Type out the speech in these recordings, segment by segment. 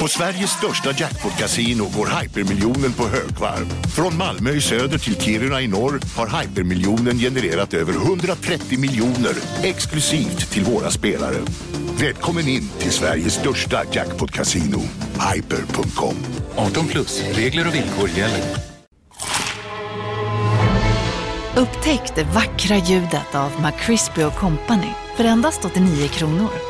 På Sveriges största jackpot-kasino går hypermiljonen på högvarv. Från Malmö i söder till Kiruna i norr har hypermiljonen genererat över 130 miljoner exklusivt till våra spelare. Välkommen in till Sveriges största jackpot-kasino, hyper.com. 18 plus, regler och villkor gäller. Upptäck det vackra ljudet av McCrispy Company för endast 89 kronor.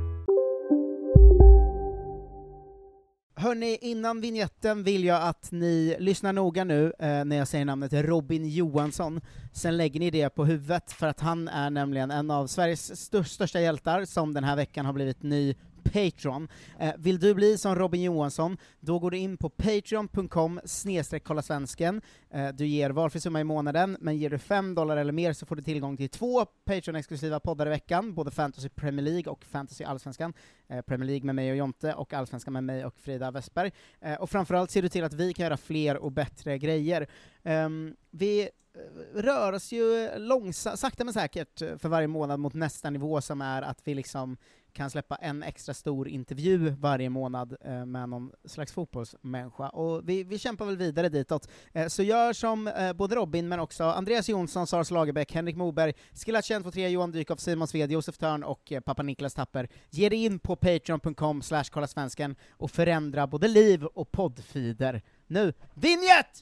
Hörni, innan vignetten vill jag att ni lyssnar noga nu eh, när jag säger namnet Robin Johansson. Sen lägger ni det på huvudet, för att han är nämligen en av Sveriges största hjältar som den här veckan har blivit ny Patreon. Eh, vill du bli som Robin Johansson, då går du in på patreon.com snedstreck kolla svensken. Eh, du ger valfri summa i månaden, men ger du 5 dollar eller mer så får du tillgång till två Patreon-exklusiva poddar i veckan, både Fantasy Premier League och Fantasy Allsvenskan. Eh, Premier League med mig och Jonte, och Allsvenskan med mig och Frida Westberg. Eh, och framförallt ser du till att vi kan göra fler och bättre grejer. Ehm, vi eh, rör oss ju långsamt, sakta men säkert eh, för varje månad mot nästa nivå som är att vi liksom kan släppa en extra stor intervju varje månad eh, med någon slags fotbollsmänniska, och vi, vi kämpar väl vidare ditåt. Eh, så gör som eh, både Robin, men också Andreas Jonsson, Sara Lagerbäck, Henrik Moberg, Skillat 123, Johan Dykhoff, Simon Sved, Josef Törn och eh, pappa Niklas Tapper. Ge dig in på patreon.com slash kolla svensken och förändra både liv och poddfider. Nu, vinjett!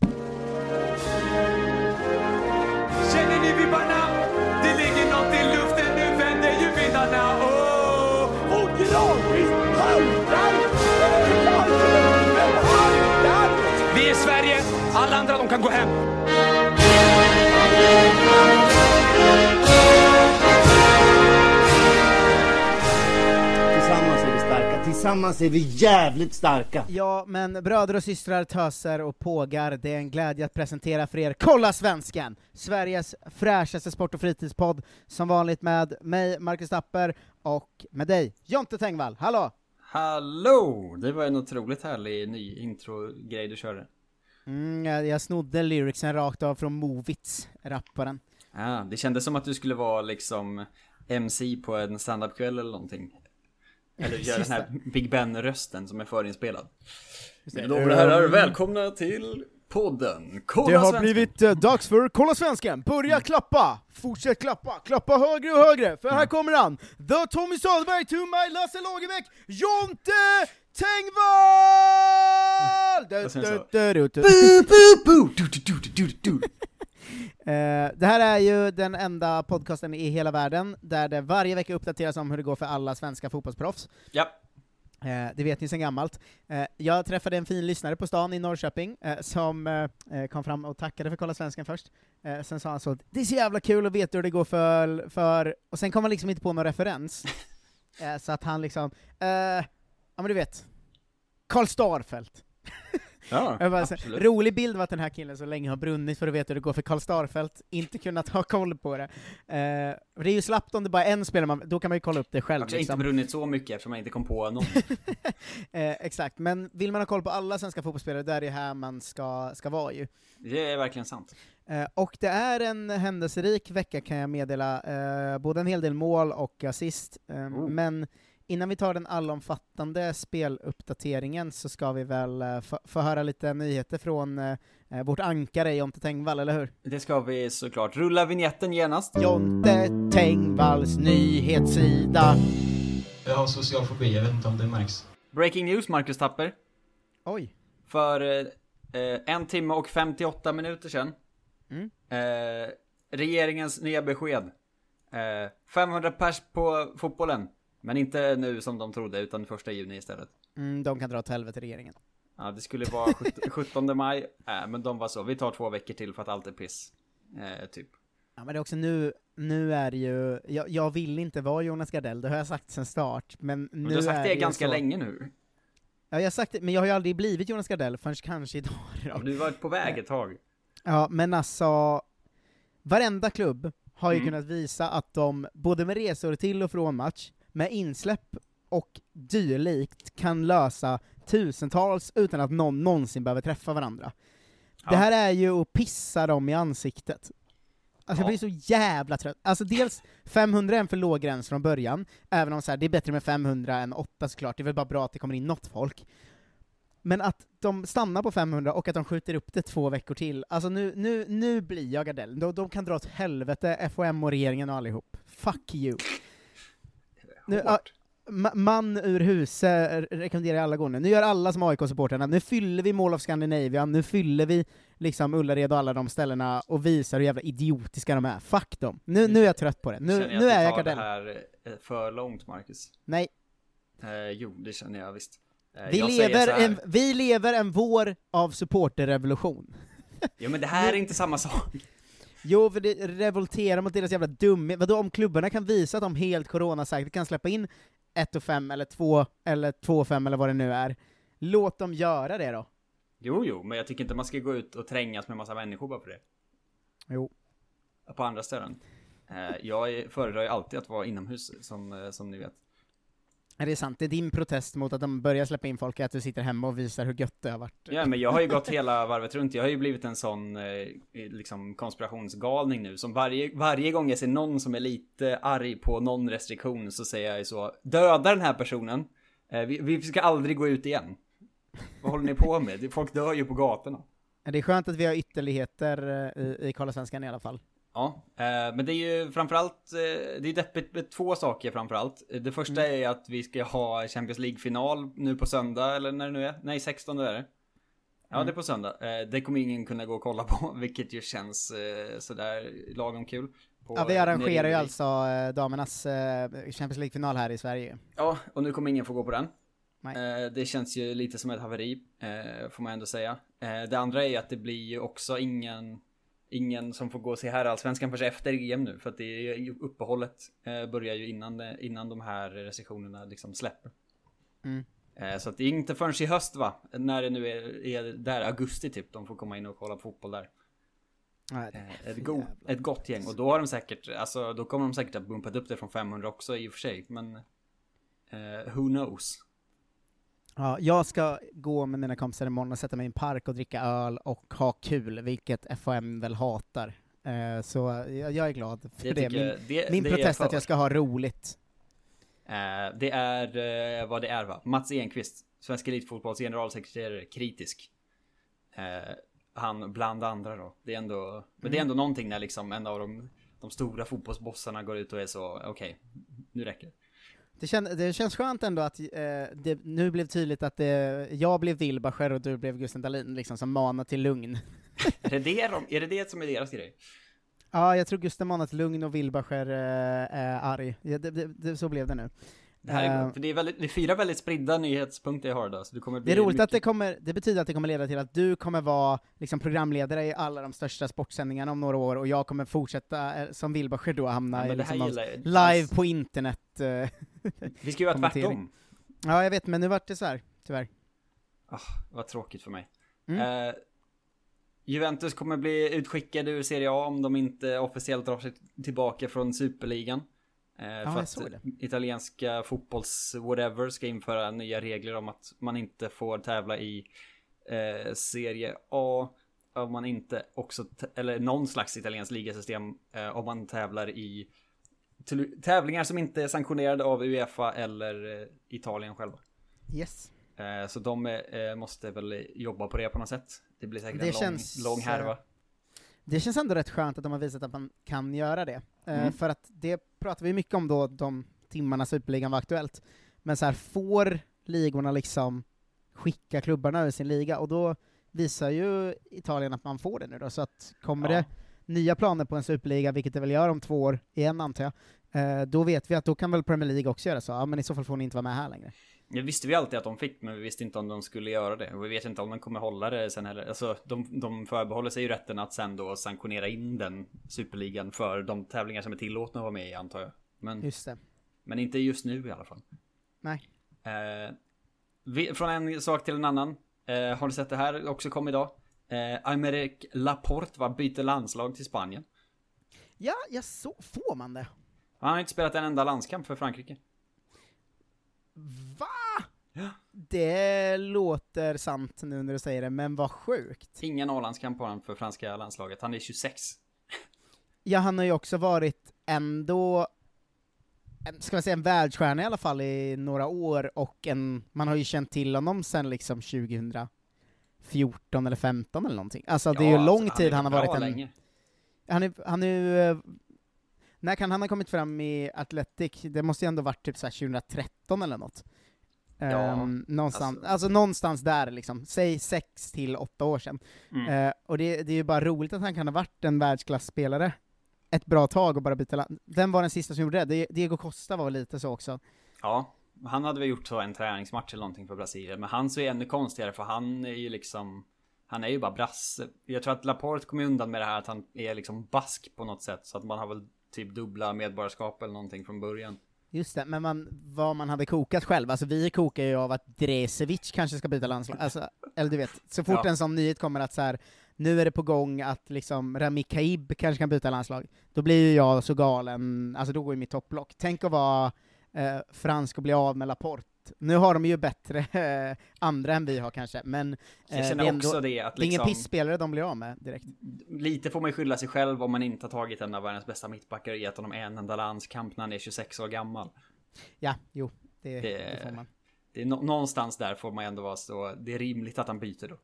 Känner ni vibbarna? Det ligger något i luften, nu vänder ju vindarna. Oh! Och haltar Vi är Sverige, alla andra de kan gå hem. Tillsammans är vi jävligt starka. Ja, men bröder och systrar, töser och pågar, det är en glädje att presentera för er Kolla Svensken! Sveriges fräschaste sport och fritidspodd, som vanligt med mig, Marcus Tapper, och med dig, Jonte Tengvall. Hallå! Hallå! Det var en otroligt härlig ny intro-grej du körde. Mm, jag, jag snodde lyricsen rakt av från Movits, rapparen. Ja, det kändes som att du skulle vara liksom MC på en standup-kväll eller någonting. Eller göra den här Big Ben-rösten som är förinspelad. Mina damer och herrar, välkomna till podden Kolla Det har Svensken. blivit eh, dags för Kolla Svensken! Börja klappa! Fortsätt klappa! Klappa högre och högre, för här kommer han! The Tommy Söderberg to my Lasse Lagerbäck, Jonte Tengvall! Du, du, du, du. Du, du, du, du, du. Eh, det här är ju den enda podcasten i hela världen där det varje vecka uppdateras om hur det går för alla svenska fotbollsproffs. Ja, Eh, det vet ni sedan gammalt. Eh, jag träffade en fin lyssnare på stan i Norrköping eh, som kom fram och tackade för Kolla Svensken först. Sen sa han så det är så jävla kul att veta hur det går för, för... och sen kom han liksom inte på någon referens. Så att han liksom, ja men du vet, Karl Starfelt. Ja Jag bara, absolut. rolig bild av att den här killen så länge har brunnit för att veta hur det går för Karl Starfelt, inte kunnat ha koll på det. Och det är ju slappt om det bara är en spelare, man, då kan man ju kolla upp det själv. Jag har inte liksom. brunnit så mycket eftersom jag inte kom på någon. eh, exakt, men vill man ha koll på alla svenska fotbollsspelare, där är det här man ska, ska vara ju. Det är verkligen sant. Eh, och det är en händelserik vecka kan jag meddela, både en hel del mål och assist, Oh. men innan vi tar den allomfattande speluppdateringen så ska vi väl eh, få, höra lite nyheter från eh, eh, vårt ankare Jonte Tengvall, eller hur? Det ska vi såklart. Rulla vignetten genast. Jonte Tengvalls nyhetssida. Jag har social fobi, jag vet inte om det märks. Breaking news, Marcus Tapper. Oj. För eh, eh, en timme och 58 minuter sedan. Mm. Eh, regeringens nya besked. Eh, 500 pers på fotbollen. Men inte nu som de trodde, utan första juni istället. Mm, de kan dra åt helvete regeringen. Ja, det skulle vara sjut- 17 maj. Eh, men de var så, vi tar två veckor till för att allt är piss. Eh, typ. Ja men det är också nu, nu är det ju, jag, jag vill inte vara Jonas Gardell, det har jag sagt sen start, men nu Men du har sagt det ganska så, länge nu. Ja, jag har sagt det, men jag har ju aldrig blivit Jonas Gardell förrän kanske idag. Ja, du har varit på väg ett tag. Ja, men alltså, varenda klubb har ju Mm. kunnat visa att de, både med resor till och från match, med insläpp och dylikt, kan lösa tusentals utan att någon någonsin behöver träffa varandra. Ja. Det här är ju att pissa dem i ansiktet. Alltså jag Ja. blir så jävla trött. Alltså dels, 500 är en för låg gräns från början, även om så här, det är bättre med 500 än 8 såklart, det är väl bara bra att det kommer in något folk. Men att de stannar på 500 och att de skjuter upp det två veckor till, alltså nu, nu, nu blir jag Gardell. De, de kan dra åt helvete, FHM och regeringen och allihop. Fuck you. Nu, man ur huset rekommenderar jag alla gå nu. Nu gör alla som AIK-supportrarna, nu fyller vi Mall of Scandinavia, nu fyller vi liksom Ullared och alla de ställena och visar hur jävla idiotiska de är. Fuck dem. Nu, nu är jag trött på det. Nu, Känner nu att är jag Gardell. det här eh, för långt, Marcus? Nej. Eh, jo, det känner jag visst. Eh, Vi jag lever, en, vi lever en vår av supporterrevolution. Jo, men det här är inte samma sak. Jo, för det revolterar mot deras jävla dumhet. Vadå, om klubbarna kan visa att de helt coronasäkert kan släppa in 1 och 5 eller 2 eller 2 och 5 eller vad det nu är, låt dem göra det då. Jo, jo, men jag tycker inte man ska gå ut och trängas med massa människor bara för det. Jo. På andra ställen. Eh, jag föredrar ju alltid att vara inomhus, som, eh, som ni vet. Är det sant? Det är din protest mot att de börjar släppa in folk, att du sitter hemma och visar hur gött det har varit. Ja, men jag har ju gått hela varvet runt. Jag har ju blivit en sån eh, liksom konspirationsgalning nu. Som varje, varje gång jag ser någon som är lite arg på någon restriktion så säger jag ju så. Döda den här personen. Eh, vi, vi ska aldrig gå ut igen. Vad håller ni på med? Folk dör ju på gatorna. Det är skönt att vi har ytterligheter eh, i, i Karlasvenskan i alla fall. Ja, eh, men det är ju framförallt, eh, det är deppigt med två saker framförallt. Det första Mm. är att vi ska ha Champions League-final nu på söndag, eller när det nu är. Nej, 16 är det. Ja, Mm. det är på söndag. Eh, det kommer ingen kunna gå och kolla på, vilket ju känns sådär lagom kul. Ja, vi arrangerar ju alltså damernas Champions League-final här i Sverige. Ja, och nu kommer ingen få gå på den. Nej. Det känns ju lite som ett haveri, får man ändå säga. Det andra är att det blir ju också ingen, ingen som får gå och se här allsvenskan förrän efter EM nu. För att det är ju uppehållet eh, börjar ju innan, innan de här restriktionerna liksom släpper. Mm. Eh, så att det är inte förrän i höst va? När det nu är, är där augusti typ de får komma in och kolla på fotboll där. Nej, Eh, ett, go- ett gott gäng och då har de säkert, alltså då kommer de säkert att bumpat upp det från 500 också i och för sig. Men eh, who knows? Ja, jag ska gå med mina kompisar imorgon och sätta mig i en park och dricka öl och ha kul, vilket FHM väl hatar. Eh, så jag, jag är glad för Det det. Min, det- min det protest är att jag ska ha roligt. Eh, det är eh, vad det är va? Mats Enqvist, Svensk Elitfotbolls generalsekreterare, kritisk. Eh, han bland andra då. Det är ändå, men det är Mm. ändå någonting när liksom en av de, de stora fotbollsbossarna går ut och är så, okej, nu räcker det. Det, kän, det känns skönt ändå att eh, det nu blev tydligt att det, jag blev Wilbacher och du blev Gusten Dahlin, liksom, som manar till lugn. är, det det de, är det det som är deras grej? Ja, jag tror Gusten manar till lugn och Wilbacher eh, är arg. Ja, det, det, så blev det nu. Det här är bra, för det är, väldigt, det är fyra väldigt spridda nyhetspunkter jag har idag, så det kommer bli Det är roligt mycket... att det kommer, det betyder att det kommer leda till att du kommer vara liksom programledare i alla de största sportsändningarna om några år, och jag kommer fortsätta eh, som Wilbacher då hamna Ja, i liksom någon live på internet. eh, Vi ska ju kommentering. tvärtom. Ja, jag vet, men nu vart det så här, tyvärr. Ah, vad tråkigt för mig. Mm. Eh, Juventus kommer bli utskickade ur Serie A om de inte officiellt drar sig tillbaka från Superligan. Eh, för jag att italienska fotbolls-whatever ska införa nya regler om att man inte får tävla i eh, Serie A om man inte också, eller någon slags italienskt ligasystem eh, om man tävlar i tävlingar som inte är sanktionerade av Uefa eller eh, Italien själva. Yes. Eh, Så de eh, måste väl jobba på det på något sätt. Det blir säkert Det en lång, känns, lång härva. Det känns ändå rätt skönt att de har visat att man kan göra det. Eh, Mm. För att det pratar vi mycket om då, de timmarna Superligan var aktuellt. Men så här, får ligorna liksom skicka klubbarna ur sin liga? Och då visar ju Italien att man får det nu då, så att kommer Ja. det nya planer på en superliga, vilket det väl gör om två år igen antar jag, eh, då vet vi att då kan väl Premier League också göra så, ja men i så fall får ni inte vara med här längre. Det visste vi alltid att de fick, men vi visste inte om de skulle göra det. Och vi vet inte om de kommer hålla det sen heller. Alltså, de, de förbehåller sig ju rätten att sen då sanktionera in den superligan för de tävlingar som är tillåtna att vara med i, antar jag. Men, Just det. men inte just nu i alla fall. Nej. Eh, Vi, från en sak till en annan. Eh, har du sett det här också kom idag? Eh, Aymeric Laporte var byter landslag till Spanien. Ja, jag så får man det? Han har inte spelat en enda landskamp för Frankrike. Va? Ja. Det låter sant nu när du säger det, men vad sjukt. Ingen A-landskamp har han för franska landslaget, han är 26. Ja, han har ju också varit ändå, ska man säga en världsstjärna i alla fall i några år, och en, man har ju känt till honom sen liksom 2014 eller 15 eller någonting. Alltså det är ju lång alltså, tid han, han har varit en... Länge. Han är, han är ju, när kan han ha kommit fram i Athletic? Det måste ju ändå varit typ så 2013 13 eller något. Ja, um, någonstans, alltså. alltså. någonstans där liksom, säg 6 till 8 år sedan. Mm. Uh, och det, det, är ju bara roligt att han kan ha varit en världsklasspelare ett bra tag och bara byta land. Vem var den sista som gjorde det? Diego Costa var lite så också. Ja, han hade väl gjort så en träningsmatch eller någonting för Brasilien, men han så är ännu konstigare för han är ju liksom han är ju bara brasse. Jag tror att Laporte kom undan med det här att han är liksom bask på något sätt. Så att man har väl typ dubbla medborgarskap eller någonting från början. Just det, men man, vad man hade kokat själv, alltså vi kokar ju av att Dresevic kanske ska byta landslag, alltså, eller du vet, så fort Ja. en sån nyhet kommer att så här, nu är det på gång att liksom Rami Kaib kanske kan byta landslag, då blir ju jag så galen, alltså då går ju mitt topplock. Tänk att vara eh, fransk och bli av med Laporte. Nu har de ju bättre eh, andra än vi har kanske, men Jag eh, känner det är ändå, också det att det är ingen liksom- pissspelare de blir av med direkt. Lite får man ju skylla sig själv om man inte har tagit en av världens bästa mittbackar och gett honom en enda landskamp när han är 26 år gammal. Ja, jo, det, Det- det får man. Det är nå- någonstans där får man ändå vara så, det är rimligt att han byter då.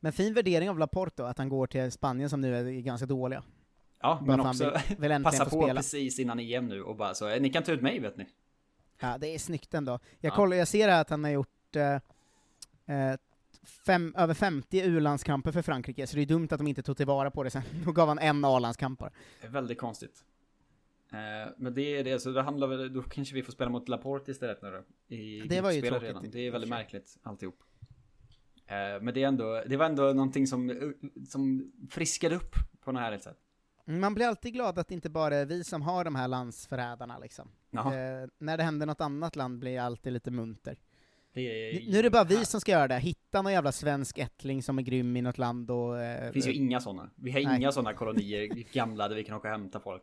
Men fin värdering av Laporte då, att han går till Spanien som nu är ganska dåliga. Ja, Bara men också vill- vill passa på spela. precis innan EM nu och bara så, "Eh, ni kan ta ut mig vet ni. Ja, det är snyggt ändå. Jag, Ja. kollar, jag ser här att han har gjort eh, eh, fem, över 50 U-landskamper för Frankrike, så det är dumt att de inte tog tillvara på det sen. Då gav han en A-landskamp bara. Väldigt konstigt. Eh, men det är det, så det handlar väl, då kanske vi får spela mot Laporte istället nu då. I Det var ju tråkigt. Det är väldigt märkligt alltihop. Eh, men det är ändå, det var ändå någonting som, eh, som friskade upp på något härligt sätt. Man blir alltid glad att det inte bara är vi som har de här landsförrädarna liksom. Eh, när det händer något annat land blir jag alltid lite munter. Det är, Nu är det bara vi som ska göra det, hitta någon jävla svensk ättling som är grym i något land och... Eh, Det finns ju inga sådana. Vi har Nej. inga sådana kolonier gamla där vi kan åka och hämta folk.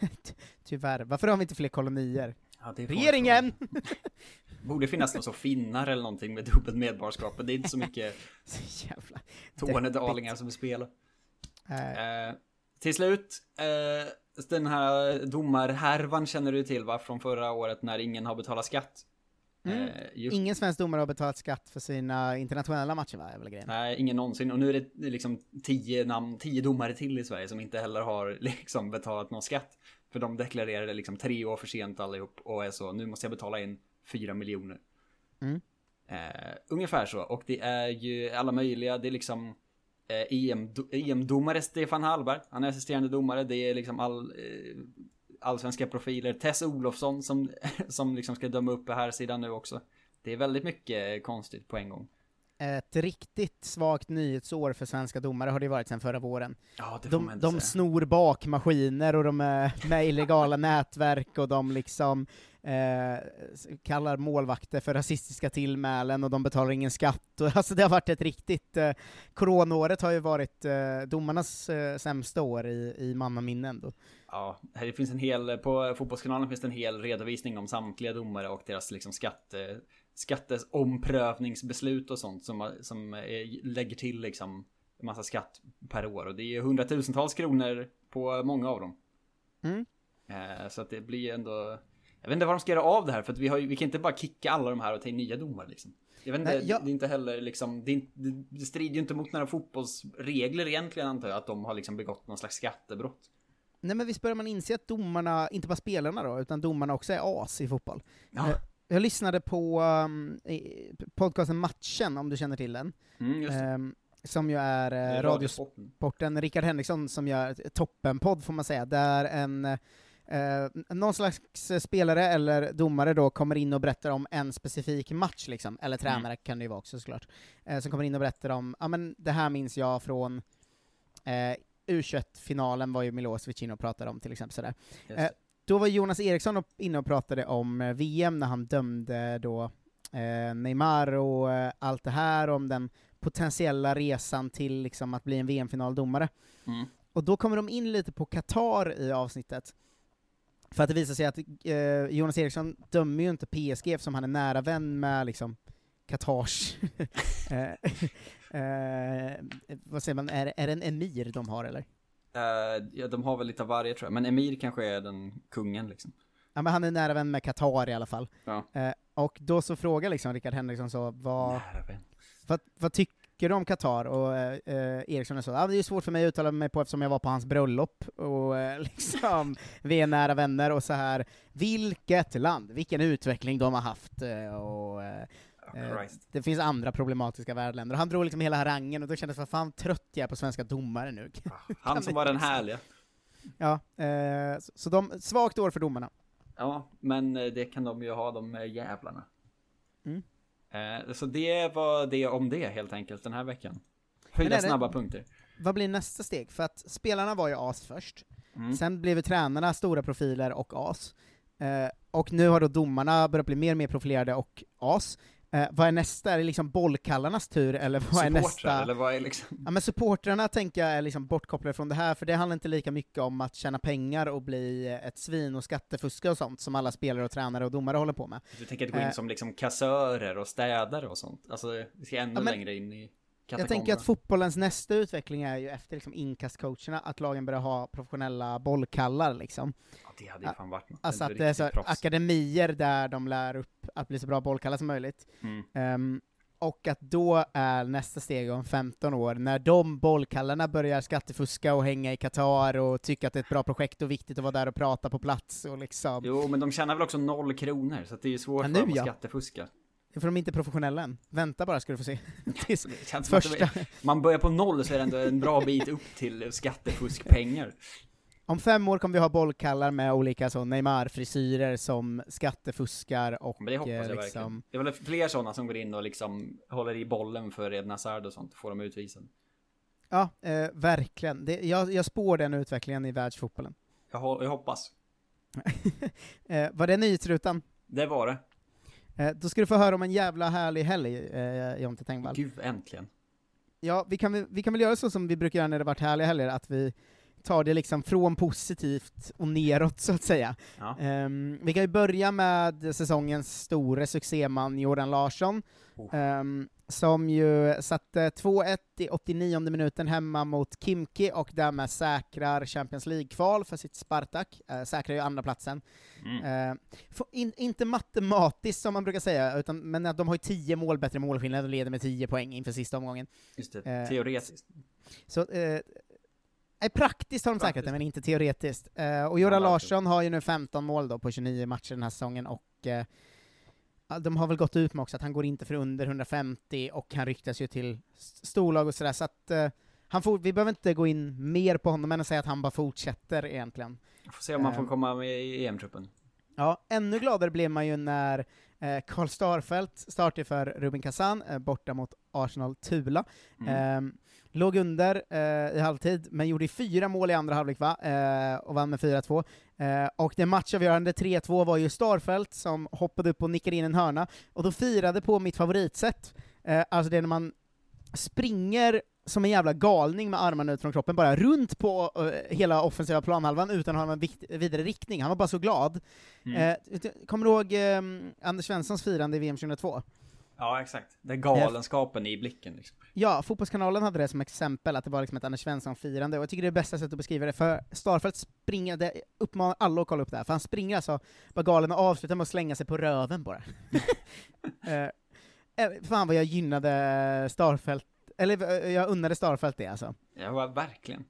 Tyvärr, varför har vi inte fler kolonier? Ja, det Regeringen! Borde finnas någon så finnar eller någonting med dubbelt medborgarskap. Men det är inte så mycket Så jävla Tornedalingar som spelar. Eh, Eh, till slut, eh, den här domarhärvan känner du till va? Från förra året när ingen har betalat skatt. Mm. Eh, just, Ingen svensk domare har betalat skatt för sina internationella matcher va, är väl grejen? Nej, ingen någonsin. Och nu är det liksom tio namn, tio domare till i Sverige som inte heller har liksom betalat någon skatt. För de deklarerade liksom tre år för sent allihop och är så, nu måste jag betala in fyra miljoner. Mm. Eh, ungefär så. Och det är ju alla möjliga, det är liksom eh, EM, EM-domare Stefan Hallberg, han är assisterande domare, det är liksom all, eh, allsvenska profiler, Tess Olofsson som, som liksom ska döma upp här sidan nu också. Det är väldigt mycket konstigt på en gång. Ett riktigt svagt nyhetsår för svenska domare har det varit sedan förra våren. Ja, De, de säga. snor bakmaskiner och de är med illegala nätverk och de liksom eh, kallar målvakter för rasistiska tillmälen och de betalar ingen skatt. Och, alltså det har varit ett riktigt... Eh, coronaåret har ju varit eh, domarnas eh, sämsta år i, i mannaminne ändå. Ja, här finns en hel, på fotbollskanalen finns det en hel redovisning om samtliga domare och deras liksom skatte, skattesomprövningsbeslut och sånt som, som eh, lägger till liksom en massa skatt per år och det är hundratusentals kronor på många av dem. Mm. Eh, så att det blir ändå, jag vet inte vad de ska göra av det här för att vi, har, vi kan inte bara kicka alla de här och ta in nya domare liksom. Jag vet inte, Nej, jag- det är inte heller liksom, det, inte- det, det strider ju inte mot några fotbollsregler egentligen antar jag, att de har liksom begått någon slags skattebrott. Nej men visst börjar man inse att domarna, inte bara spelarna då, utan domarna också är as i fotboll. Ja. Jag lyssnade på um, podcasten Matchen, om du känner till den. Mm. Ehm, som ju är är Radiosporten. Rickard Henriksson som gör toppenpodd får man säga, där en eh, någon slags spelare eller domare då kommer in och berättar om en specifik match liksom, eller tränare kan det ju vara också såklart, eh, som kommer in och berättar om, ja men det här minns jag från eh, U21-finalen var ju Milosevic inne och pratade om till exempel sådär. Då var Jonas Eriksson inne och pratade om eh, VM när han dömde då eh, Neymar och eh, allt det här, om den potentiella resan till liksom, att bli en VM-finaldomare. Mm. Och då kommer de in lite på Qatar i avsnittet. För att det visar sig att eh, Jonas Eriksson dömer ju inte PSG eftersom han är nära vän med liksom Qatars... eh, eh, vad säger man, är, är det en emir de har eller? Eh, ja, de har väl lite av varje tror jag, men Emir kanske är den kungen liksom. Ja men han är nära vän med Qatar i alla fall. Ja. Eh, och då så frågar liksom Rickard Henriksson så, vad, vad, vad tycker du om Qatar? Och eh, Eriksson är så, ah, det är svårt för mig att uttala mig på eftersom jag var på hans bröllop, och liksom, vi är nära vänner och så här. vilket land, vilken utveckling de har haft, och eh, det finns andra problematiska värdländer, och han drog liksom hela harangen, och då kändes det, fan trött jag är på svenska domare nu. Han som var den härliga. ja, eh, så, så de, svagt år för domarna. Ja, men eh, det kan de ju ha, de jävlarna. Mm. Eh, så det var det om det helt enkelt den här veckan. Höjda det- snabba punkter. Vad blir nästa steg? För att spelarna var ju as först, Mm. sen blev tränarna stora profiler och as, eh, och nu har då domarna börjat bli mer och mer profilerade och as. Eh, vad är nästa? Är det liksom bollkallarnas tur, eller vad är Supportrar, nästa? eller vad är liksom? Ja men supportrarna tänker jag är liksom bortkopplade från det här, för det handlar inte lika mycket om att tjäna pengar och bli ett svin och skattefuska och sånt som alla spelare och tränare och domare håller på med. Du tänker att gå in Eh, som liksom kassörer och städare och sånt? Alltså, vi ska ännu Ja, men- längre in i Jag tänker att fotbollens nästa utveckling är ju efter liksom inkastcoacherna, att lagen börjar ha professionella bollkallar liksom. Ja, det hade ju fan varit något. Alltså att det är så akademier där de lär upp att bli så bra bollkallar som möjligt. Mm. Ehm, och att då är nästa steg om 15 år, när de bollkallarna börjar skattefuska och hänga i Qatar och tycka att det är ett bra projekt och viktigt att vara där och prata på plats och liksom... Jo, men de tjänar väl också noll kronor, så det är ju svårt Ja, för nu dem att ja. skattefuska. För de är inte professionella än. Vänta bara ska du få se. Tills första... Man börjar på noll så är det ändå en bra bit upp till skattefuskpengar. Om fem år kommer vi ha bollkallar med olika så Neymar-frisyrer som skattefuskar och Men det hoppas jag eh, verkligen. liksom... Det är väl fler sådana som går in och liksom håller i bollen för Eden Hazard och sånt, får dem utvisade. Ja, eh, verkligen. Det, jag, jag spår den utvecklingen i världsfotbollen. Jag, jag hoppas. Eh, var det nyhetsrutan? Det var det. Eh, då ska du få höra om en jävla härlig helg, eh, Jonte Tengvall. Gud, äntligen. Ja, vi kan, vi kan väl göra så som vi brukar göra när det varit härliga helger, att vi tar det liksom från positivt och neråt, så att säga. Ja. Ehm, vi kan ju börja med säsongens store succéman Jordan Larsson, Oh. ehm, som ju satte 2-1 i 89 minuten hemma mot Kimki och därmed säkrar Champions League-kval för sitt Spartak, uh, säkrar ju andra platsen. Mm. Få- in, inte matematiskt som man brukar säga, utan, men att de har ju 10 mål bättre målskillnad och leder med 10 poäng inför sista omgången. Just det, Eh, teoretiskt. Så, eh, praktiskt har de säkrat det, men inte teoretiskt. Eh, och Jordan Larsson har ju nu 15 mål då på 29 matcher den här säsongen, och eh, ja, de har väl gått ut med också att han går inte för under 150, och han ryktas ju till storlag och sådär, så att eh, han får, vi behöver inte gå in mer på honom än att säga att han bara fortsätter egentligen. Får se om man eh, får komma med i EM-truppen. Ja, ännu gladare blev man ju när eh, Karl Starfelt startade för Rubin Kazan eh, borta mot Arsenal Tula. Mm. Låg under eh, i halvtid, men gjorde fyra mål i andra halvlek va? Eh, och vann med 4-2. Eh, och det matchavgörande 3-2 var ju Starfelt som hoppade upp och nickade in en hörna, och då firade på mitt favoritsätt. Eh, alltså det är när man springer som en jävla galning med armarna ut från kroppen, bara runt på eh, hela offensiva planhalvan utan att ha någon vikt, vidare riktning. Han var bara så glad. Mm. Eh, kommer du ihåg eh, Anders Svenssons firande i VM 2002? Ja, exakt. Det är galenskapen i blicken liksom. Ja, Fotbollskanalen hade det som exempel, att det var liksom ett Anders Svensson-firande, och jag tycker det är bästa sättet att beskriva det, för Starfelt springer, det uppmanar alla att kolla upp det här, för han springer alltså bara galen och avslutar med att slänga sig på röven bara. eh, eh, fan vad jag gynnade Starfelt, eller eh, jag unnade Starfelt det alltså. Ja, verkligen.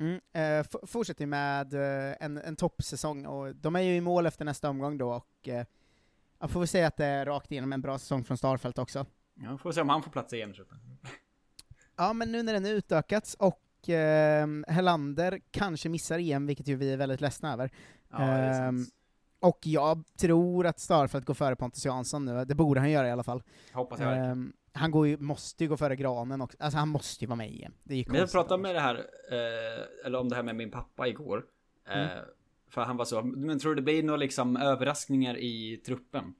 Mm, eh, fortsätter med eh, en, en toppsäsong, och de är ju i mål efter nästa omgång då, och eh, jag får väl säga att det är rakt igenom en bra säsong från Starfelt också. Ja, får se om han får plats i EM-truppen. Ja, men nu när den är utökats, och eh, Helander kanske missar EM, vilket ju vi är väldigt ledsna över. Ja, sant. och jag tror att Starfelt går före Pontus Jansson nu, det borde han göra i alla fall. Hoppas jag. Ehm, han går ju, måste ju gå före Granen också, alltså han måste ju vara med i EM. Det är ju Men jag pratade med det här, eh, eller om det här med min pappa igår. Eh, Mm. För han var så, men tror du det blir några liksom överraskningar i truppen?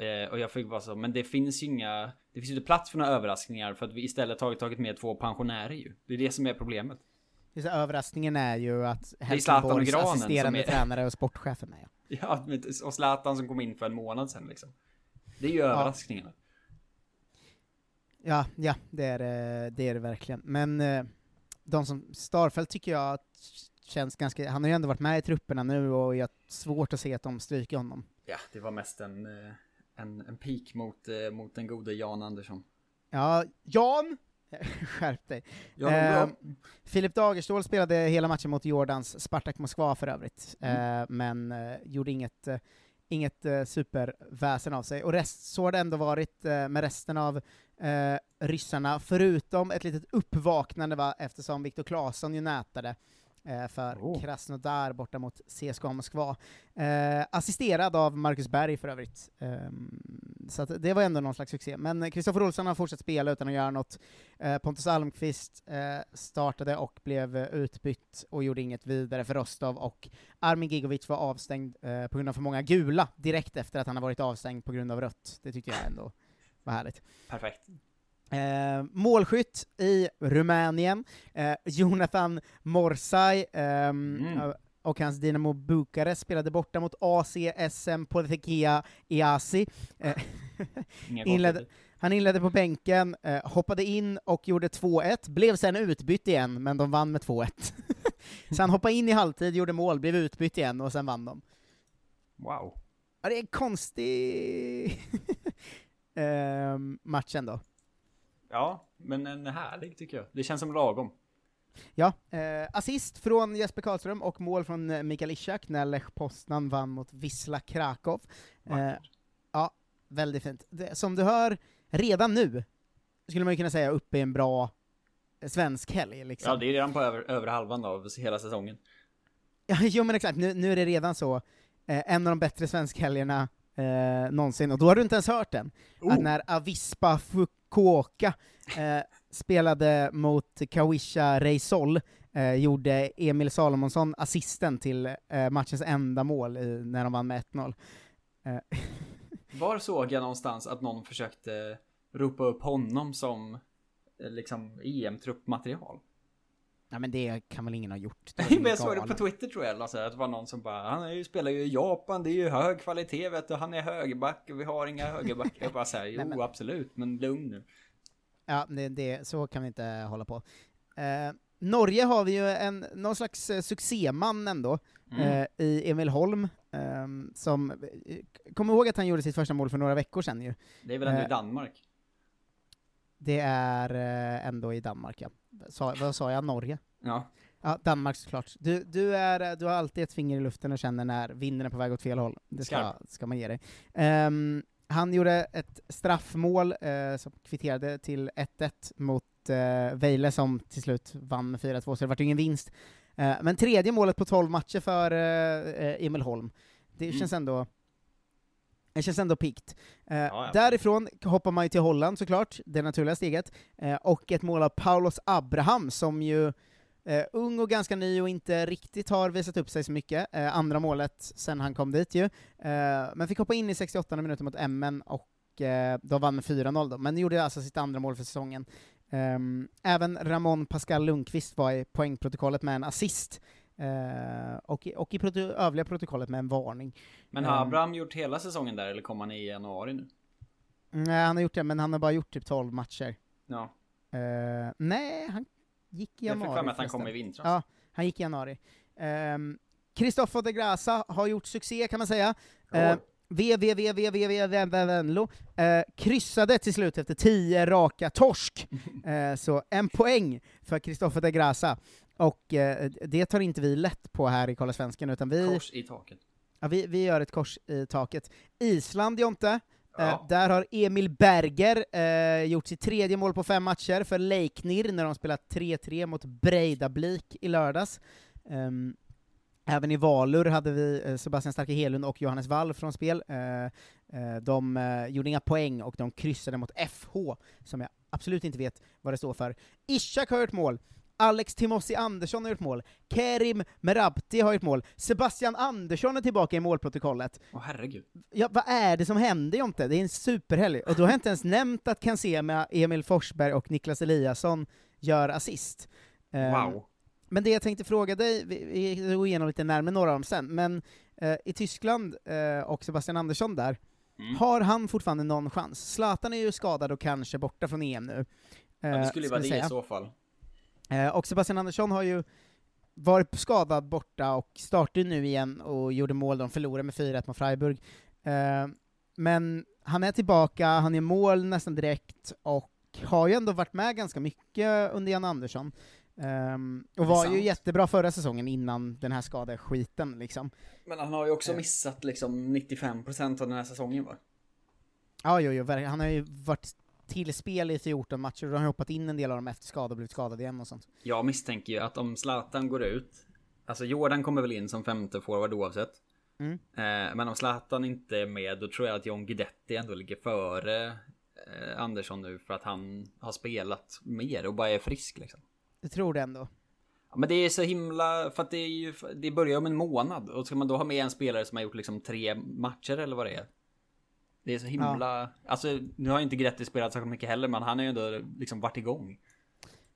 Eh, och jag fick vara så, men det finns ju inga, det finns ju inte plats för några överraskningar för att vi istället har tagit med två pensionärer ju. Det är det som är problemet. Är överraskningen är ju att Helsingborgs assisterande är- tränare och sportchef är med. Ja, och Zlatan som kom in för en månad sedan liksom. Det är ju överraskningarna. Ja, ja, det är det, det är det verkligen. Men eh, de som, Starfelt tycker jag att känns ganska, han har ju ändå varit med i trupperna nu och jag har svårt att se att de stryker honom. Ja, det var mest en, eh, en, en peak mot, eh, mot den gode Jan Andersson. Ja, Jan! Skärp dig. Ja, det är Eh. Filip Dagerstål spelade hela matchen mot Jordans Spartak Moskva för övrigt, Mm. eh, men eh, gjorde inget, eh, inget eh, superväsen av sig. Och rest, så har det ändå varit eh, med resten av eh, ryssarna, förutom ett litet uppvaknande va, eftersom Viktor Claesson ju nätade för Oh. Krasnodar borta mot CSKA Moskva. Eh, assisterad av Marcus Berg för övrigt. Ehm, så att det var ändå någon slags succé. Men Kristoffer Olsson har fortsatt spela utan att göra något. Eh, Pontus Almqvist eh, startade och blev eh, utbytt och gjorde inget vidare för Rostov, och Armin Gigovic var avstängd eh, på grund av för många gula direkt efter att han har varit avstängd på grund av rött. Det tyckte jag ändå var härligt. Perfekt. Eh, målskytt i Rumänien, eh, Jonathan Morsay, ehm, Mm. eh, och hans Dinamo Bukarest spelade borta mot ACSM Politekia Iasi. Eh, Inga inledde, han inledde på bänken, eh, hoppade in och gjorde 2-1, blev sen utbytt igen, men de vann med 2-1. så han hoppade in i halvtid, gjorde mål, blev utbytt igen, och sen vann de. Wow. Ja, det är en konstig eh, match ändå. Ja, men en härlig tycker jag. Det känns som lagom. Ja, eh, assist från Jesper Karlström och mål från eh, Mikael Ishak när Lech Poznan vann mot Wisla Krakow. Eh, ja, väldigt fint. Det, som du hör, redan nu skulle man ju kunna säga uppe i en bra eh, svensk helg. Liksom. Ja, det är redan på över, över halvan av hela säsongen. Ja, jo men exakt, nu, nu är det redan så, eh, en av de bättre svenskhelgerna eh, någonsin, och då har du inte ens hört den, Oh. att när Avispa Fukuoka eh, spelade mot Kawisha Reysol, eh, gjorde Emil Salomonsson assisten till eh, matchens enda mål i, när de vann med 1-0. Eh, Var såg jag någonstans att någon försökte ropa upp honom som eh, liksom EM-truppmaterial? Ja men det kan väl ingen ha gjort? Nej, men jag såg det på Twitter tror jag, alltså, att det var någon som bara Han är ju, spelar ju i Japan, det är ju hög kvalitet vet du, han är högerback och vi har inga högerbackar. Jag bara såhär, jo Nej, men- absolut, men lugn nu. Ja, det, det, så kan vi inte hålla på. Eh, Norge har vi ju en, någon slags eh, succéman ändå, Mm. eh, i Emil Holm, ehm, som, eh, kom ihåg att han gjorde sitt första mål för några veckor sedan ju. Det är väl ändå Eh, i Danmark? Det är eh, ändå i Danmark ja. Sa, vad sa jag, Norge? Ja. Ja, Danmark såklart. Du, du, är, du har alltid ett finger i luften och känner när vinden är på väg åt fel håll. Det ska, ska man ge dig. Ehm, han gjorde ett straffmål eh, som kvitterade till 1-1 mot eh, Vejle som till slut vann med 4-2, så det var ju ingen vinst. Eh, men tredje målet på 12 matcher för eh, Emil Holm. Det Mm. känns ändå det känns ändå pikt. Eh, ja. Därifrån hoppar man ju till Holland såklart, det naturliga steget, eh, och ett mål av Paulos Abraham som ju eh, ung och ganska ny och inte riktigt har visat upp sig så mycket, eh, andra målet sen han kom dit ju, eh, men fick hoppa in i 68 minuter mot MN och eh, då vann med 4-0 då, men gjorde alltså sitt andra mål för säsongen. Ehm, även Ramon Pascal Lundqvist var i poängprotokollet med en assist, eh, och, och i proto övriga protokollet med en varning. Men har Ehm, Abraham gjort hela säsongen där eller kom han i januari nu? Nej, han har gjort det, men han har bara gjort typ 12 matcher. Ja. Eh, nej, han gick i Jag fick januari. för mig att han kom i vintras. Ja, han gick i januari. Um, Kristoffer de Grasa har gjort succé kan man säga. Uh, VVVVVVVNLO uh, kryssade till slut efter 10 raka torsk. Eh, så en poäng för Kristoffer de Grasa. Och eh, det tar inte vi lätt på här i Kolla Svensken, utan vi... Kors i taket. Ja, vi, vi gör ett kors i taket. Island, Jonte. Ja. Eh, där har Emil Berger eh, gjort sitt tredje mål på fem matcher för Leiknir när de spelat 3-3 mot Breidablik i lördags. Ehm, även i Valur hade vi eh, Sebastian Starke Helund och Johannes Wall från spel. Eh, eh, de eh, gjorde inga poäng och de kryssade mot FH, som jag absolut inte vet vad det står för. Ishak har gjort mål. Alex Timossi Andersson har gjort mål, Kerim Merabti har gjort mål, Sebastian Andersson är tillbaka i målprotokollet. Åh herregud. Ja, vad är det som händer Jonte? Det är en superhelg. Och då har jag inte ens nämnt att Kansema, Emil Forsberg och Niklas Eliasson gör assist. Eh, Wow. Men det jag tänkte fråga dig, vi, vi går igenom lite närmare några av dem sen, men eh, i Tyskland eh, och Sebastian Andersson där, Mm. har han fortfarande någon chans? Zlatan är ju skadad och kanske borta från EM nu. Ja, eh, det skulle ju vara det i säga. så fall. Eh, och Sebastian Andersson har ju varit skadad borta och startade nu igen och gjorde mål, de förlorade med 4-1 mot Freiburg. Eh, men han är tillbaka, han är mål nästan direkt, och har ju ändå varit med ganska mycket under Jan Andersson. Ehm, och var ju jättebra förra säsongen innan den här skadeskiten liksom. Men han har ju också Eh. missat liksom 95% av den här säsongen va? Ja, jo, jo, han har ju varit till spel i 14 matcher, och de har hoppat in en del av dem efter skada och blivit skadade igen och sånt. Jag misstänker ju att om Zlatan går ut, alltså Jordan kommer väl in som femte forward oavsett. Mm. Eh, men om Zlatan inte är med, då tror jag att John Guidetti ändå ligger före eh, Andersson nu för att han har spelat mer och bara är frisk liksom. Jag tror det ändå. Ja, men det är så himla, för att det är ju, det börjar om en månad och ska man då ha med en spelare som har gjort liksom tre matcher eller vad det är. Det är så himla, alltså nu har ju inte Gretti spelat så mycket heller men han har ju ändå liksom varit igång.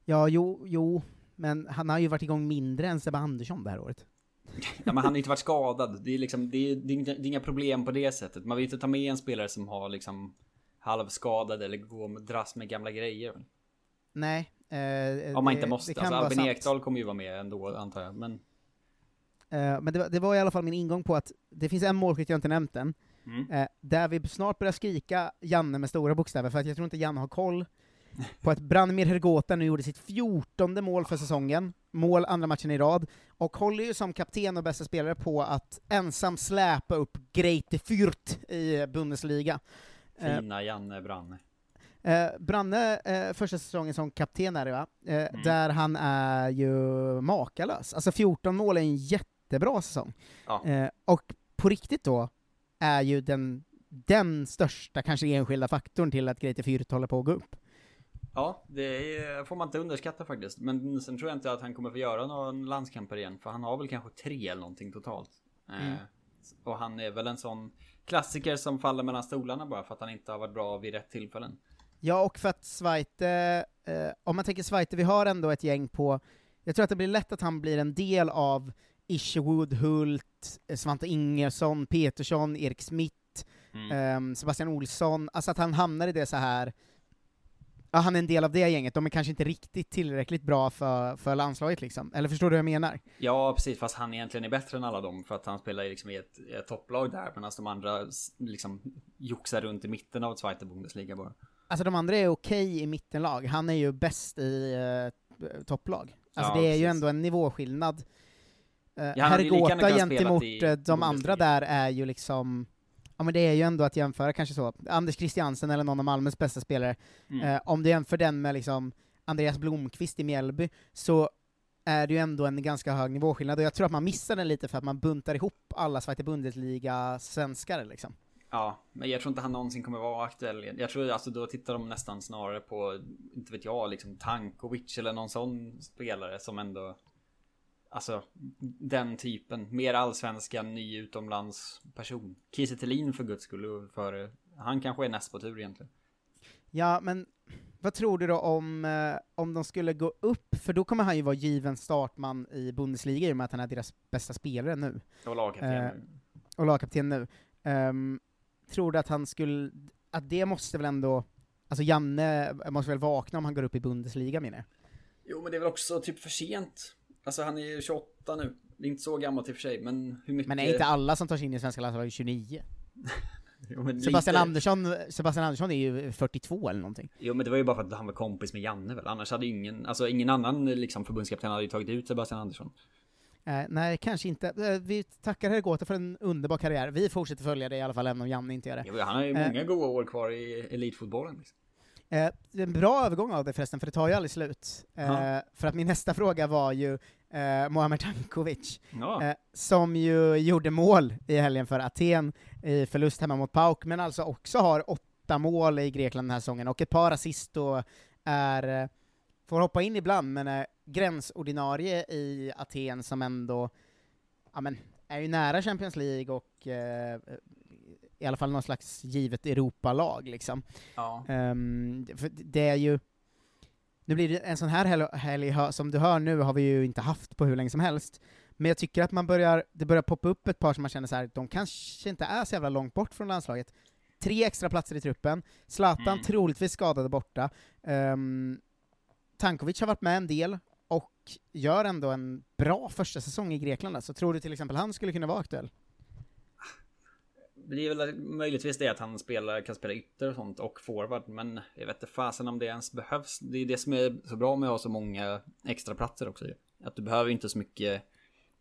Ja, jo, jo, men han har ju varit igång mindre än Sebbe Andersson det här året. Ja men han har ju inte varit skadad. Det är liksom, det är, det är, inga, problem på det sättet. Man vill inte ta med en spelare som har liksom halvskadad eller går med, dras med gamla grejer. Nej. Eh, Om man det- inte måste. det Alltså Albin sant. Ekdal kommer ju vara med ändå antar jag. Men Eh, men det var, det var i alla fall min ingång på att det finns en målskytt jag inte nämnt än, Mm. eh, där vi snart börjar skrika Janne med stora bokstäver, för att jag tror inte Janne har koll på att Branimir Hergota nu gjorde sitt 14 mål för säsongen, mål andra matchen i rad, och håller ju som kapten och bästa spelare på att ensam släpa upp Greite Fürth i Bundesliga. Eh, fina Janne Branne. Eh, Branne, eh, första säsongen som kapten är det va? Eh, Där han är ju makalös. Alltså 14 mål är en jättebra säsong. Ja. Eh, och på riktigt då, är ju den, den största, kanske enskilda faktorn till att Greite Fürth håller på att gå upp. Ja, det är, får man inte underskatta faktiskt. Men sen tror jag inte att han kommer få göra någon landskamper igen. För han har väl kanske tre eller någonting totalt. Eh, Mm. och han är väl en sån klassiker som faller mellan stolarna bara för att han inte har varit bra vid rätt tillfällen. Ja, och för att Zweite, eh, om man tänker Zweite, vi har ändå ett gäng på, jag tror att det blir lätt att han blir en del av Isherwood, Hult, eh, Svante Ingersson, Petersson, Erik Smith, Mm. ehm, Sebastian Olsson, alltså att han hamnar i det så här. ja han är en del av det gänget, de är kanske inte riktigt tillräckligt bra för, för landslaget liksom, eller förstår du vad jag menar? Ja, precis. Fast han egentligen är bättre än alla dem. För att han spelar ju liksom i ett, ett topplag där. Medan de andra liksom joxar runt i mitten av Zweite Bundesliga bara. Alltså de andra är okej i mittenlag, han är ju bäst i eh, topplag. Alltså Ja, det är ju precis. ändå en nivåskillnad. Uh, Ja, Hergota gentemot i eh, de andra där är ju liksom, ja men det är ju ändå att jämföra kanske så, Anders Christiansen eller någon av Malmös bästa spelare, Mm. eh, om du jämför den med liksom Andreas Blomqvist i Mjällby, så är det ju ändå en ganska hög nivåskillnad, och jag tror att man missar den lite för att man buntar ihop alla Zweite Bundesliga-svenskar liksom. Ja, men jag tror inte han någonsin kommer vara aktuell. Jag tror alltså då tittar de nästan snarare på, inte vet jag, liksom Tankovic eller någon sån spelare som ändå Alltså den typen, mer allsvenska, ny utomlands person. Kiese för guds skull, för han kanske är näst på tur egentligen. Ja, men vad tror du då om, eh, om de skulle gå upp, för då kommer han ju vara given startman i Bundesliga i och med att han är deras bästa spelare nu. Och lagkapten Eh, nu. och lagkapten nu. Ehm, tror du att han skulle, att det måste väl ändå, alltså Janne måste väl vakna om han går upp i Bundesliga menar jag? Jo men det är väl också typ för sent. Alltså han är ju 28 nu. Det är inte så gammalt i och för sig, men hur mycket... Men är inte alla som tar sig in i svenska landslaget 29? Jo, men Sebastian, lite- Andersson, Sebastian Andersson är ju 42 eller någonting. Jo men det var ju bara för att han var kompis med Janne väl. Annars hade ingen, alltså ingen annan liksom förbundskapten hade ju tagit ut Sebastian Andersson. Eh, nej, kanske inte. Eh, vi tackar Hergota för en underbar karriär. Vi fortsätter följa det i alla fall, även om Janne inte gör det. Jo, han har ju Eh, många goda år kvar i elitfotbollen. Liksom. Eh, en bra övergång av det förresten, för det tar ju aldrig slut. Eh, Ja. För att min nästa fråga var ju eh, Mohamed Tankovic, Ja. eh, som ju gjorde mål i helgen för Aten i förlust hemma mot PAOK, men alltså också har åtta mål i Grekland den här säsongen, och ett par assist och är, eh, får hoppa in ibland, men är gränsordinarie i Aten som ändå, ja men, är ju nära Champions League och eh, i alla fall någon slags givet Europalag liksom. Ja. Ehm, för det är ju, nu blir det en sån här helg, som du hör nu har vi ju inte haft på hur länge som helst, men jag tycker att man börjar, det börjar poppa upp ett par som man känner så här, de kanske inte är så jävla långt bort från landslaget. Tre extra platser i truppen, Zlatan Mm. troligtvis skadade borta, um, Tankovic har varit med en del, och gör ändå en bra första säsong i Grekland, så tror du till exempel han skulle kunna vara aktuell? Det är väl möjligtvis det att han spelar, kan spela ytter och sånt och forward. Men jag vet inte fasen om det ens behövs. Det är det som är så bra med att ha så många extra platser också. Att du behöver inte så mycket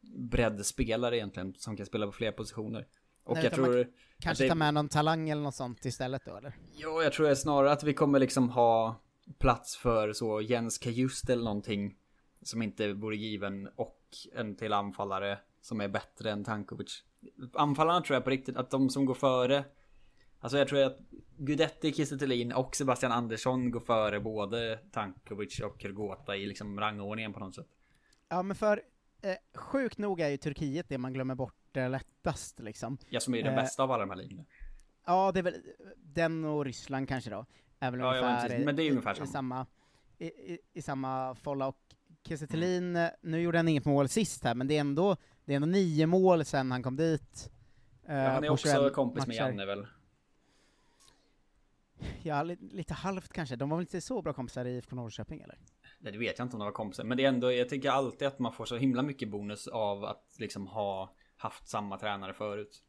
breddspelare egentligen som kan spela på fler positioner. Och Nej, jag tror... Kanske det- ta med någon talang eller något sånt istället då, eller? Ja, jag tror snarare att vi kommer liksom ha plats för så Jens Kajust eller någonting som inte vore given och en till anfallare som är bättre än Tankovic. Anfallarna tror jag på riktigt att de som går före Alltså jag tror att Gudetti, Kiese och Sebastian Andersson går före både Tankovic och Kurgota i liksom rangordningen på något sätt. Ja, men för eh, sjukt nog är ju Turkiet det man glömmer bort eh, lättast liksom. Ja, som är den Eh, bästa av alla de här ligorna. Ja, det är väl den och Ryssland kanske då. Är väl Ja, ja, ungefär, precis. i- Men det är ungefär i, i samma. samma i, i, i samma folla. Och Kiese Mm. Eh, nu gjorde han inget mål sist här, men det är ändå, det är ändå nio mål sen han kom dit. eh, Ja, han är också 21 kompis med. Janne väl? Ja, li, lite halvt kanske. De var väl inte så bra kompisar i IFK Norrköping eller? Nej, det vet jag inte om de var kompisar. Men det är ändå, jag tycker alltid att man får så himla mycket bonus av att liksom ha haft samma tränare förut.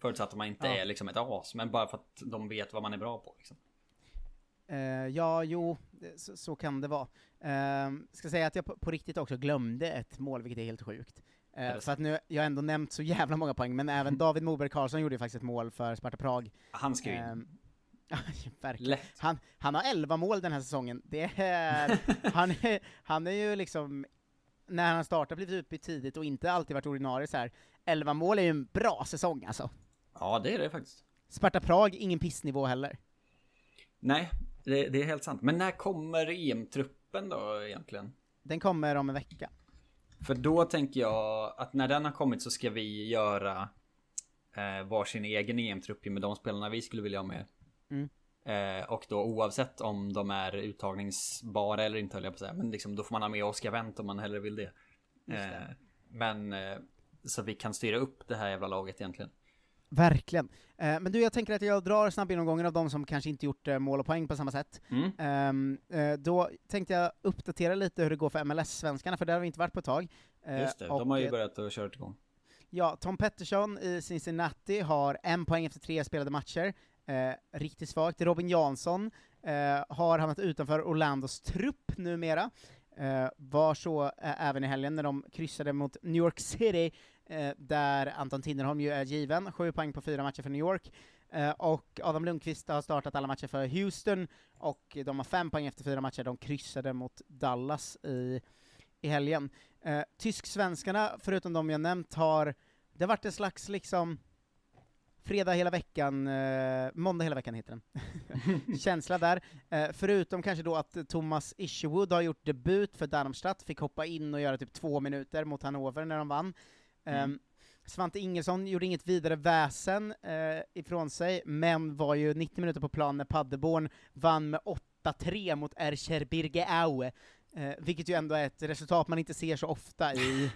Förutsatt att man inte Ja. är liksom ett as, men bara för att de vet vad man är bra på. Liksom. Eh, ja, jo, så, så kan det vara. Uh, ska säga att jag på, på riktigt också glömde ett mål, vilket är helt sjukt. Eh, för att nu, jag har ändå nämnt så jävla många poäng, men även David Moberg Karlsson gjorde ju faktiskt ett mål för Sparta Prag. Han ska ju in. Ehm, verkligen. Han, han har 11 mål den här säsongen. Det är, han, är, han är ju liksom, när han startar blivit utbytt tidigt och inte alltid varit ordinarie så här. 11 mål är ju en bra säsong alltså. Ja, det är det faktiskt. Sparta Prag, ingen pissnivå heller. Nej, det, det är helt sant. Men när kommer EM-truppen då egentligen? Den kommer om en vecka. För då tänker jag att när den har kommit så ska vi göra eh, varsin egen EM-trupp med de spelarna vi skulle vilja ha med. Mm. Eh, och då oavsett om de är uttagningsbara eller inte höll jag på att säga. Men liksom, då får man ha med Oscar Wendt om man hellre vill det. Just Eh, det. men eh, så vi kan styra upp det här jävla laget egentligen. Verkligen. Eh, men du, jag tänker att jag drar snabb genomgången av de som kanske inte gjort eh, mål och poäng på samma sätt. Mm. Ehm, eh, då tänkte jag uppdatera lite hur det går för MLS-svenskarna, för där har vi inte varit på ett tag. Eh, Just det, och, de har ju börjat att köra igång. Ja, Tom Pettersson i Cincinnati har en poäng efter tre spelade matcher. Eh, riktigt svagt. Robin Jansson eh, har hamnat utanför Orlandos trupp numera. Var så även i helgen när de kryssade mot New York City, där Anton Tinnerholm ju är given. Sju poäng på fyra matcher för New York. Eh, och Adam Lundqvist har startat alla matcher för Houston, och de har fem poäng efter fyra matcher. De kryssade mot Dallas i, i helgen. Eh, Tysk-svenskarna, förutom de jag nämnt, har det har varit en slags liksom fredag hela veckan, eh, måndag hela veckan heter den. Känsla där. Eh, förutom kanske då att Thomas Isherwood har gjort debut för Darmstadt, fick hoppa in och göra typ två minuter mot Hannover när de vann. Mm. Eh, Svante Ingelsson gjorde inget vidare väsen eh, ifrån sig, men var ju 90 minuter på plan när Paderborn vann med 8-3 mot Ercher Birge Aue. Eh, vilket ju ändå är ett resultat man inte ser så ofta i...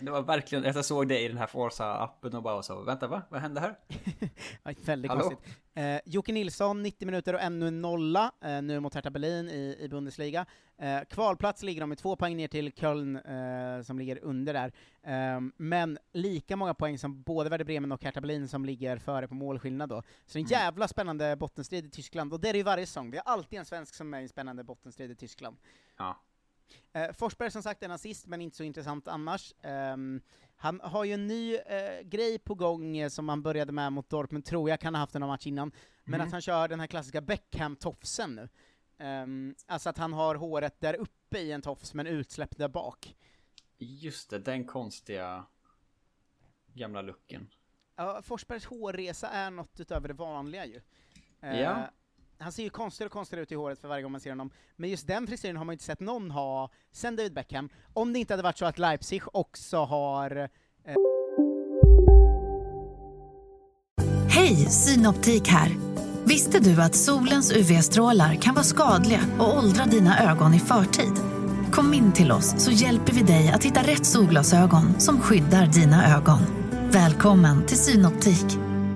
Det var verkligen, jag såg det i den här Forza-appen och bara så, vänta va? Vad hände här? Ja, väldigt Hallå? konstigt. Eh, Jocke Nilsson, 90 minuter och ännu en nolla, eh, nu mot Hertha Berlin i, i Bundesliga. Eh, kvalplats ligger de med två poäng ner till Köln, eh, som ligger under där. Eh, men lika många poäng som både Werder Bremen och Hertha Berlin som ligger före på målskillnad då. Så en Mm. jävla spännande bottenstrid i Tyskland, och det är det ju varje säsong. Vi har alltid en svensk som är i en spännande bottenstrid i Tyskland. Ja. Eh, Forsberg som sagt är nazist, men inte så intressant annars. Ehm, han har ju en ny eh, grej på gång eh, som han började med mot Dortmund, tror jag, kan ha haft en match innan, men Mhm. att han kör den här klassiska Beckham-tofsen nu. Ehm, alltså att han har håret där uppe i en tofs, men utsläppt där bak. Just det, den konstiga gamla looken. Ja, Forsbergs hårresa är något utöver det vanliga ju. Ja han ser ju konstigare och konstigare ut i håret för varje gång man ser honom, men just den frisyren har man ju inte sett någon ha sen David Beckham, om det inte hade varit så att Leipzig också har eh... Hej, Synoptik här! Visste du att solens UV-strålar kan vara skadliga och åldra dina ögon i förtid? Kom in till oss så hjälper vi dig att hitta rätt solglasögon som skyddar dina ögon. Välkommen till Synoptik.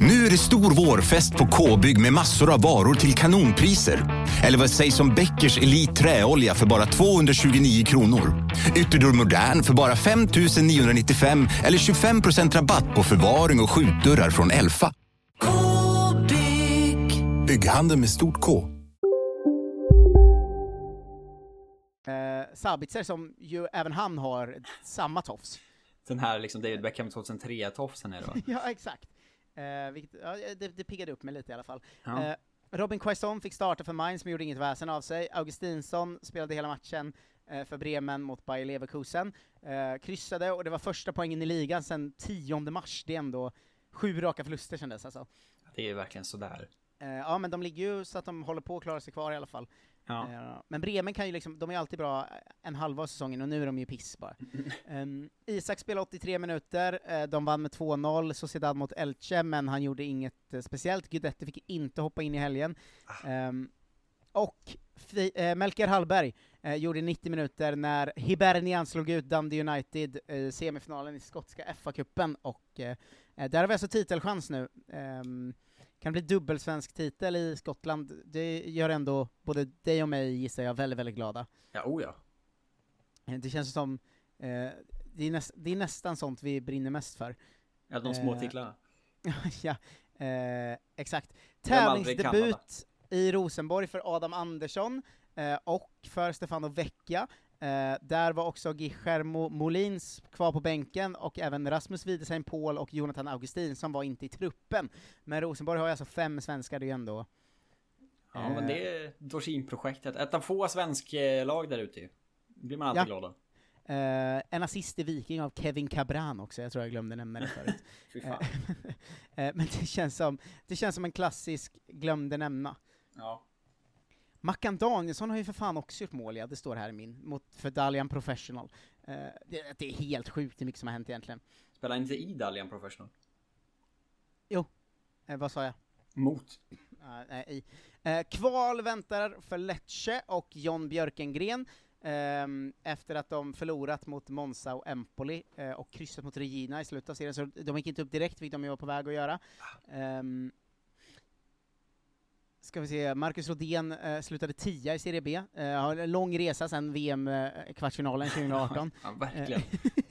Nu är det stor vårfest på K-bygg med massor av varor till kanonpriser. Eller vad sägs om Bäckers Elite Träolja för bara 229 kronor? Ytterdörr Modern för bara 5 995 eller 25% rabatt på förvaring och skjutdörrar från Elfa. K-bygg. Bygghandeln med stort K. Eh, Sabitzer som ju även han har samma tofs. Den här liksom David Beckham 2003-tofsen är det va? ja, exakt. Eh, vilket, ja, det, det piggade upp mig lite i alla fall. Ja. Eh, Robin Quaison fick starta för Mainz men gjorde inget väsen av sig. Augustinsson spelade hela matchen eh, för Bremen mot Bayer Leverkusen. Eh, kryssade och det var första poängen i ligan sedan 10 mars. Det är ändå sju raka förluster kändes alltså. Det är verkligen sådär. Eh, ja men de ligger ju så att de håller på att klara sig kvar i alla fall. Ja. Eh, men Bremen kan ju liksom, de är alltid bra en halva av säsongen och nu är de ju piss bara. um, Isak spelade 83 minuter, eh, de vann med 2-0, Sociedad mot Elche, men han gjorde inget eh, speciellt. Guidetti fick inte hoppa in i helgen. Um, och eh, Melker Hallberg eh, gjorde 90 minuter när Hibernian slog ut Dundee United i semifinalen i skotska FA-cupen, och där har vi alltså titelchans nu. Um, kan bli dubbelsvensk titel i Skottland, det gör ändå både dig och mig, gissar jag, väldigt, väldigt glada. Ja, oh ja. Det känns som, eh, det, är näst, det är nästan sånt vi brinner mest för. Ja, de små titlarna. ja, eh, exakt. Tävlingsdebut i Rosenborg för Adam Andersson, eh, och för Stefano Vecchia. Eh, där var också Guillermo Molins kvar på bänken, och även Rasmus Widesheim Paul och Jonathan Augustin som var inte i truppen. Men Rosenborg har ju alltså fem svenskar, det är ju ändå... Ja, men det är Dorsin-projektet. Ett av få svensklag där ute ju. blir man alltid Ja. glad av. Eh, en assist i Viking av Kevin Cabran också, jag tror jag glömde nämna det förut. Fan. Eh, men det känns, som, det känns som en klassisk glömde nämna. Ja. Mackan Danielsson har ju för fan också gjort mål, ja, det står här i min, mot, för Dalian Professional. Eh, det, det är helt sjukt hur mycket som har hänt egentligen. Spelar inte i Dalian Professional? Jo, eh, vad sa jag? Mot. Uh, nej, i. Eh, kval väntar för Lecce och John Björkengren ehm, efter att de förlorat mot Monza och Empoli eh, och kryssat mot Regina i slutet av serien, så de gick inte upp direkt, vilket de ju var på väg att göra. Um, ska vi se, Marcus Rodén eh, slutade tia i Serie B, eh, har en lång resa sedan VM-kvartsfinalen 2018. Ja, verkligen.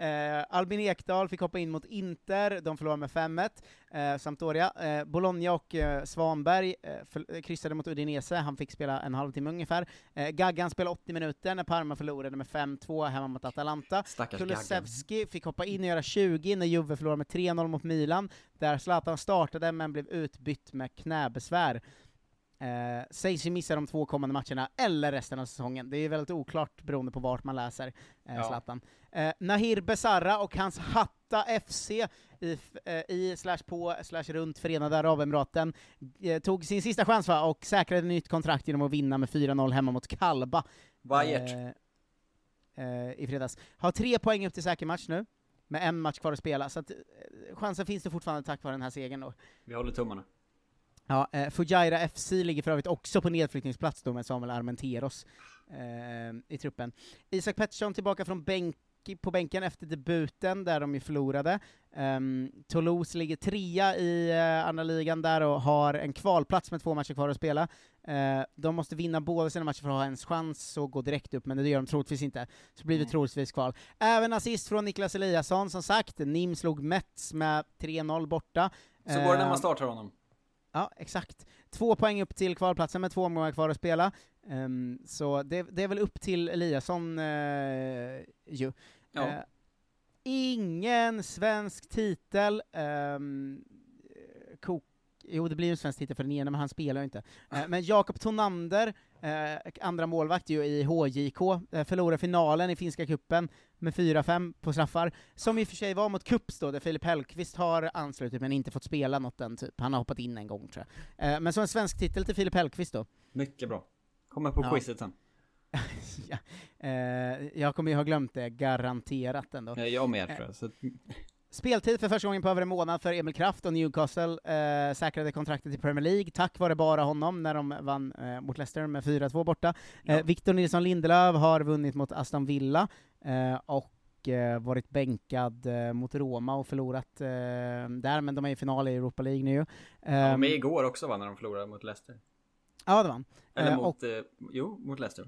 Eh, Albin Ekdal fick hoppa in mot Inter, de förlorade med 5-1. Eh, Sampdoria. Eh, Bologna och eh, Svanberg eh, för, eh, kryssade mot Udinese, han fick spela en halvtimme ungefär. Eh, Gaggan spelade 80 minuter när Parma förlorade med 5-2 hemma mot Atalanta. Stackars Kulusevski fick hoppa in och göra 20 när Juve förlorade med 3-0 mot Milan, där Zlatan startade men blev utbytt med knäbesvär. Eh, sägs ju missa de två kommande matcherna, eller resten av säsongen. Det är väldigt oklart beroende på vart man läser eh, Ja. Zlatan. Eh, Nahir Besara och hans Hatta FC i, eh, i slash på slash runt Förenade Arabemiraten eh, tog sin sista chans va, och säkrade nytt kontrakt genom att vinna med 4-0 hemma mot Kalba. Bayert. Eh, eh, I fredags. Har tre poäng upp till säker match nu, med en match kvar att spela, så att, chansen finns det fortfarande tack vare den här segern då. Vi håller tummarna. Ja, eh, Fujairah FC ligger för övrigt också på nedflyttningsplats då med Samuel Armenteros eh, i truppen. Isak Pettersson tillbaka från bänk, på bänken efter debuten, där de ju förlorade. Um, Toulouse ligger trea i eh, andra ligan där och har en kvalplats med två matcher kvar att spela. Eh, de måste vinna båda sina matcher för att ha en chans att gå direkt upp, men det gör de troligtvis inte. Så blir det troligtvis kval. Även assist från Niklas Eliasson, som sagt. Nim slog Mets med 3-0 borta. Så går det när Eh, man startar honom. Ja, exakt. Två poäng upp till kvalplatsen med två omgångar kvar att spela. Ehm, så det, det är väl upp till Eliasson uh, ju. Ja. Eh, ingen svensk titel. Um, Jo, det blir ju en svensk titel för den ena, men han spelar ju inte. Eh, men Jakob Tonander, eh, andra målvakt ju i HJK, eh, förlorade finalen i finska kuppen med 4-5 på straffar, som i och för sig var mot Kups då, där Filip Hellqvist har anslutit men inte fått spela något den typ. Han har hoppat in en gång tror jag. Eh, men som en svensk titel till Filip Hellqvist då. Mycket bra. Kommer på Ja. quizet sen. ja. eh, jag kommer ju ha glömt det, garanterat ändå. Jag med tror jag. Så Speltid för första gången på över en månad för Emil Kraft och Newcastle eh, säkrade kontraktet i Premier League, tack vare bara honom när de vann eh, mot Leicester med 4-2 borta. Eh, Victor Nilsson Lindelöf har vunnit mot Aston Villa, eh, och eh, varit bänkad eh, mot Roma och förlorat eh, där, men de är i final i Europa League nu ju. ja, Ehm, med igår också va, när de förlorade mot Leicester. ja, det vann. Eller Eh, mot, och- eh, jo, mot Leicester.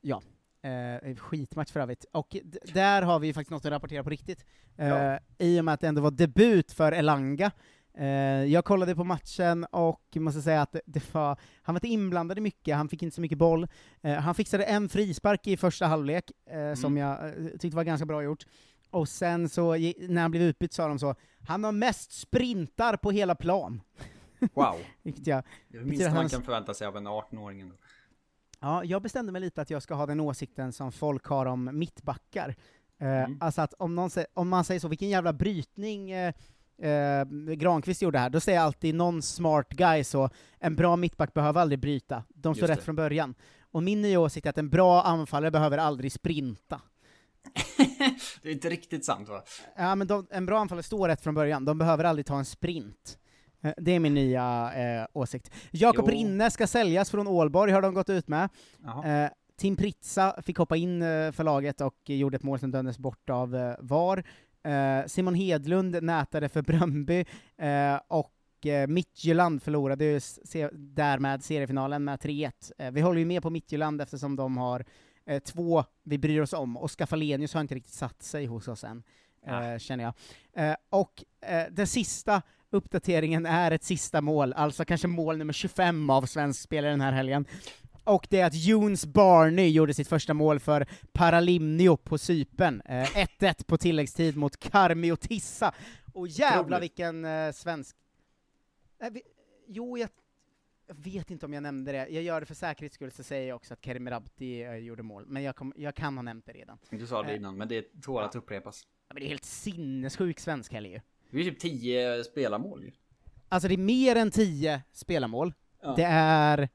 Ja. Eh, skitmatch för övrigt. Och d- där har vi ju faktiskt något att rapportera på riktigt. Eh, Ja. I och med att det ändå var debut för Elanga. Eh, jag kollade på matchen och måste säga att det, det var, han var inte inblandad i mycket, han fick inte så mycket boll. Eh, han fixade en frispark i första halvlek, eh, som Mm. jag eh, tyckte var ganska bra gjort. Och sen så, när han blev utbytt sa de så, han har mest sprintar på hela plan. Wow. Vilket jag, Det minsta man han- kan förvänta sig av en 18-åring ändå. Ja, jag bestämde mig lite att jag ska ha den åsikten som folk har om mittbackar. Eh, Mm. Alltså att om, någon om man säger så, vilken jävla brytning eh, Granqvist gjorde här, då säger alltid någon smart guy så, en bra mittback behöver aldrig bryta, de står rätt från början. Och min nya åsikt är att en bra anfallare behöver aldrig sprinta. Det är inte riktigt sant va? Ja, men de, en bra anfallare står rätt från början, de behöver aldrig ta en sprint. Eh, Det är min nya eh, åsikt. Jakob. Rinne ska säljas från Ålborg, har de gått ut med. Eh, Tim Pritza fick hoppa in eh, för laget och gjorde ett mål som dömdes bort av eh, VAR. Eh, Simon Hedlund nätade för Bröndby, och Midtjylland förlorade ju se- därmed seriefinalen med 3-1. Eh, vi håller ju med på Midtjylland eftersom de har två vi bryr oss om. Oskar Falenius har inte riktigt satt sig hos oss än, känner jag. Och den sista uppdateringen är ett sista mål, alltså kanske mål nummer 25 av svensk spelare den här helgen. Och det är att Jones Barney gjorde sitt första mål för Paralimnio på Cypern. Eh, 1-1 på tilläggstid mot Karmio Tissa. Och jävla vilken eh, svensk... Nej, vi... Jo, jag... jag vet inte om jag nämnde det. Jag gör det för säkerhets skull, så säger jag också att Kerim Rabti eh, gjorde mål. Men jag, kom... jag kan ha nämnt det redan. Du sa det Eh, innan, men det tål att upprepas. Ja, men det är helt sinnessjuk svensk helg ju. Det är typ 10 spelarmål ju. Alltså det är mer än 10 spelarmål. Ja. Det är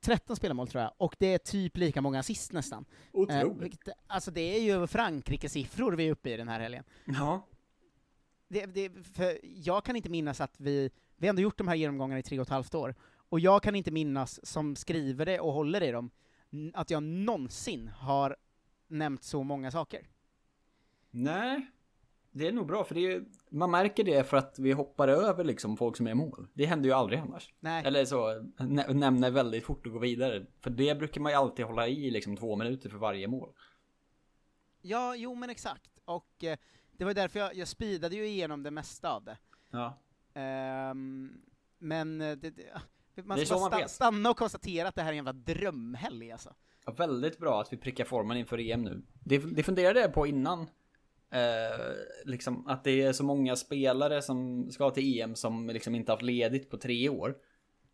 13 spelarmål tror jag, och det är typ lika många assist nästan. Otroligt. vilket, alltså det är ju Frankrike-siffror vi är uppe i den här helgen. Ja. Det, det, för jag kan inte minnas att vi, vi har ändå gjort de här genomgångarna i tre och ett halvt år, och jag kan inte minnas, som skriver det och håller i dem, att jag någonsin har nämnt så många saker. Nej. Det är nog bra, för det är man märker det för att vi hoppar över liksom folk som är i mål. Det händer ju aldrig annars. Nej. Eller så, nä- nämner väldigt fort och går vidare. För det brukar man ju alltid hålla i liksom två minuter för varje mål. Ja, jo men exakt, och eh, det var därför jag, jag speedade ju igenom det mesta av det. Ja. Ehm, men eh, det, det, man ska man sta- stanna och konstatera att det här är en jävla drömhelg alltså. Ja, väldigt bra att vi prickar formen inför EM nu. Det, det funderade jag på innan. Eh, liksom att det är så många spelare som ska till EM som liksom inte haft ledigt på tre år.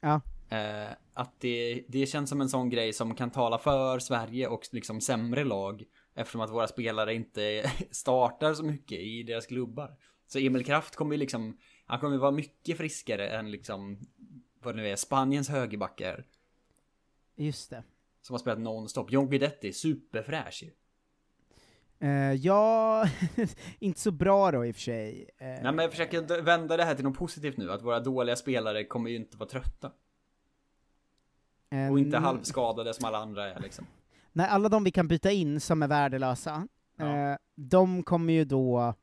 Ja. Eh, att det, det känns som en sån grej som kan tala för Sverige och liksom sämre lag. Eftersom att våra spelare inte startar så mycket i deras klubbar. Så Emil Kraft kommer ju liksom, han kommer vara mycket friskare än liksom, vad det nu är, Spaniens högerbackar. Just det. Som har spelat nonstop. John Guidetti, superfräsch ju. Eh, ja, inte så bra då i och för sig. Eh, Nej men jag försöker vända det här till något positivt nu, att våra dåliga spelare kommer ju inte vara trötta. eh, Och inte halvskadade som alla andra är liksom. Nej, alla de vi kan byta in som är värdelösa, eh, de kommer ju då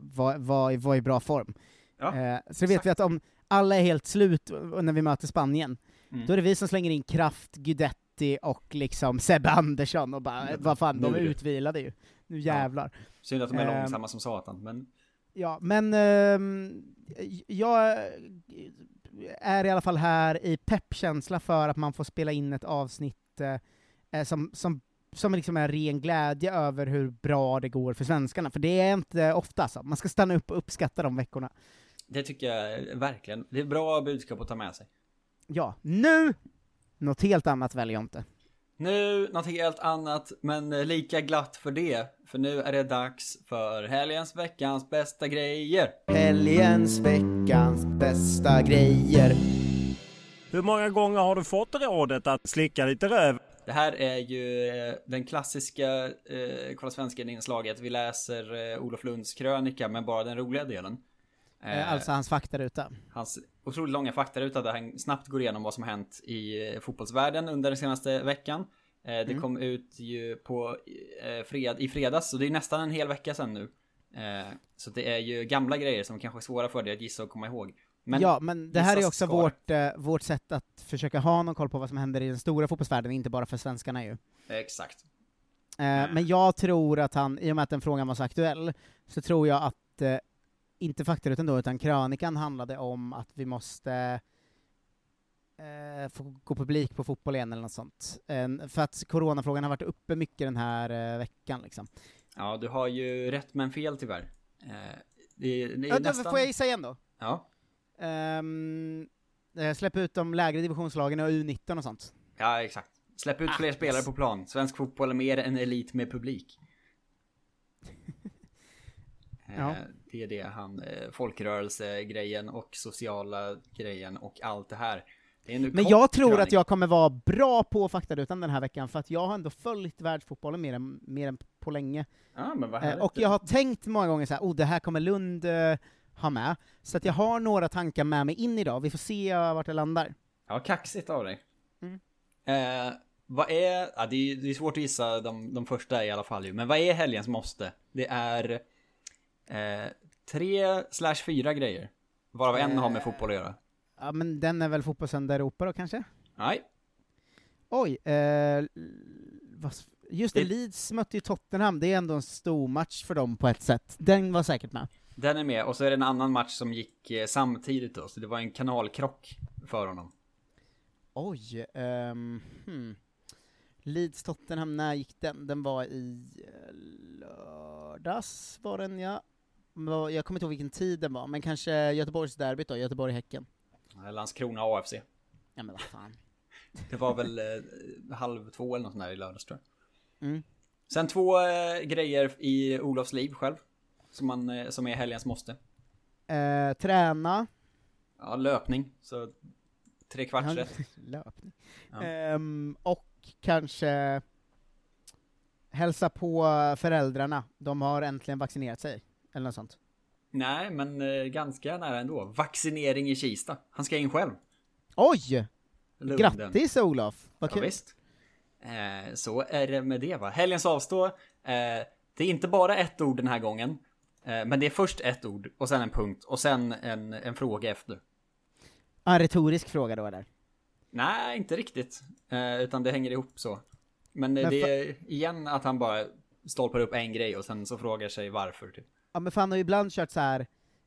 vara var, var i bra form. Ja, så vet vi att om alla är helt slut när vi möter Spanien, Mm. då är det vi som slänger in Kraft, Guidetti och liksom Sebbe Andersson och bara, vad fan, de är utvilade ju. Nu jävlar. Synd att de är Ehm, långsamma som satan, men... Ja, men ehm, jag är i alla fall här i peppkänsla för att man får spela in ett avsnitt eh, eh, som, som som liksom är ren glädje över hur bra det går för svenskarna, för det är inte ofta alltså. Man ska stanna upp och uppskatta de veckorna. Det tycker jag verkligen. Det är bra budskap att ta med sig. Ja, nu! Något helt annat väljer jag inte. Nu något helt annat, men eh, lika glatt för det. För nu är det dags för helgens, veckans bästa grejer. Helgens, veckans bästa grejer. Hur många gånger har du fått rådet att slicka lite röv? Det här är ju eh, den klassiska eh, Kolla Svensken-inslaget. Vi läser eh, Olof Lunds krönika, men bara den roliga delen. Eh, alltså hans faktaruta. Hans otroligt långa faktaruta där han snabbt går igenom vad som har hänt i eh, fotbollsvärlden under den senaste veckan. Eh, det Mm. kom ut ju på eh, fred, i fredags, så det är nästan en hel vecka sedan nu. Eh, så det är ju gamla grejer som kanske är svåra för dig att gissa och komma ihåg. ja, men det här är också vårt, eh, vårt sätt att försöka ha någon koll på vad som händer i den stora fotbollsvärlden, inte bara för svenskarna ju. Exakt. Eh, Men jag tror att han, i och med att den frågan var så aktuell, så tror jag att, eh, inte faktarutan då, utan krönikan handlade om att vi måste eh, få gå publik på fotboll igen eller något sånt. Eh, för att coronafrågan har varit uppe mycket den här eh, veckan liksom. Ja, du har ju rätt men fel tyvärr. Eh, det, det Ja, nästan... Får jag gissa igen då? Ja. Um, släpp ut de lägre divisionslagen och U19 och sånt. Ja, exakt. Släpp ut fler Ah, spelare yes. på plan. Svensk fotboll är mer en elit med publik. Ja. Eh, Det är det han, eh, folkrörelsegrejen och sociala grejen och allt det här. Det Men jag tror att jag kommer vara bra på faktarutan den här veckan, för att jag har ändå följt världsfotbollen mer än, mer än på länge. Ja, härligt. och jag har tänkt många gånger så här, oh det här kommer Lund eh, ha med. Så att jag har några tankar med mig in idag, vi får se vart det landar. Ja, kaxigt av dig. Mm. Eh, vad är, ja, det, är, det är svårt att gissa de, de första i alla fall ju, men vad är helgens måste? Det är eh, tre slash fyra grejer. Varav en har med Eh. fotboll att göra. Ja men den är väl Fotbollssöndag Europa då kanske? Nej, Oj, eh, vad, just det, Det- Leeds mötte ju Tottenham, det är ändå en stor match för dem på ett sätt. Den var säkert med. den är med. Och så är det en annan match som gick eh, samtidigt då, så det var en kanalkrock för honom. Oj, ehm, hmm. Leeds Tottenham, när gick den? Den var i lördags var den ja. Jag kommer inte ihåg vilken tid den var, men kanske Göteborgsderbyt då, Göteborg-Häcken. Landskrona AFC. Ja men vad fan. Det var väl eh, halv två eller något sånt där i lördags tror jag. Mm. Sen två eh, grejer i Olofs liv själv. Som, man, eh, som är helgens måste. Eh, träna. Ja, löpning. Så tre kvarts Ja, rätt. Löpning. Ja. Ehm, och kanske hälsa på föräldrarna, de har äntligen vaccinerat sig. Eller något sånt. Nej, men eh, ganska nära ändå. Vaccinering i Kista. Han ska in själv. Oj! Lunden. Grattis Olof! Vad Ja, kul! visst. Eh, så är det med det va. Helgens avstå. Eh, det är inte bara ett ord den här gången. Eh, men det är först ett ord och sen en punkt och sen en, en fråga efter. En retorisk fråga då eller? Nej, inte riktigt. Eh, utan det hänger ihop så. Men, eh, Men det är igen att han bara stolpar upp en grej och sen så frågar sig varför. Typ. Ja men fan har ju ibland kört så här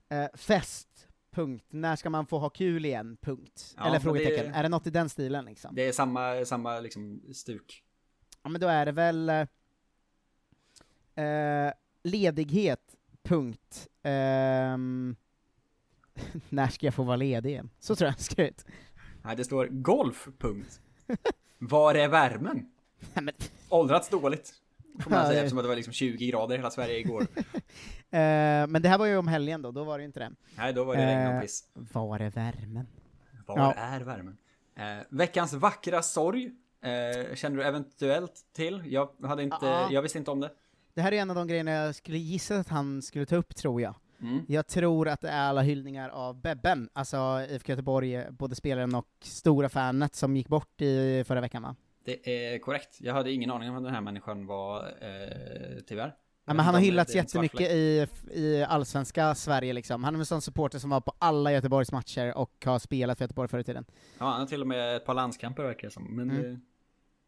eh, fest, punkt. När ska man få ha kul igen, punkt. Ja, Eller frågetecken. det- Är det något i den stilen liksom? Det är samma, samma liksom stuk. Ja men då är det väl eh, eh, ledighet, punkt. Ehm, när ska jag få vara ledig igen? Så tror jag jag skrev ut. Nej, det står golf, punkt. Var är värmen? Nej, men- Åldrats dåligt. Får man Ja, säga det- eftersom att det var liksom 20 grader i hela Sverige igår. Eh, men det här var ju om helgen då, då var det inte det. Nej, då var det regn och Eh, piss. Var är värmen? Var Ja. är värmen? Eh, veckans vackra sorg. Känner du eventuellt till? Jag hade inte, Ja. jag visste inte om det. Det här är en av de grejerna jag skulle gissa att han skulle ta upp, tror jag. Mm. Jag tror att det är alla hyllningar av Bebben, alltså IFK Göteborg, både spelaren och stora fanet som gick bort i förra veckan va? Det är korrekt. Jag hade ingen aning om vem den här människan var, eh, tyvärr. Ja, men han har hyllats jättemycket i, i allsvenska Sverige liksom. Han är en sån supporter som var på alla Göteborgs matcher och har spelat för Göteborg förr i tiden. Ja, han har till och med ett par landskamper verkar det som. Men Mm.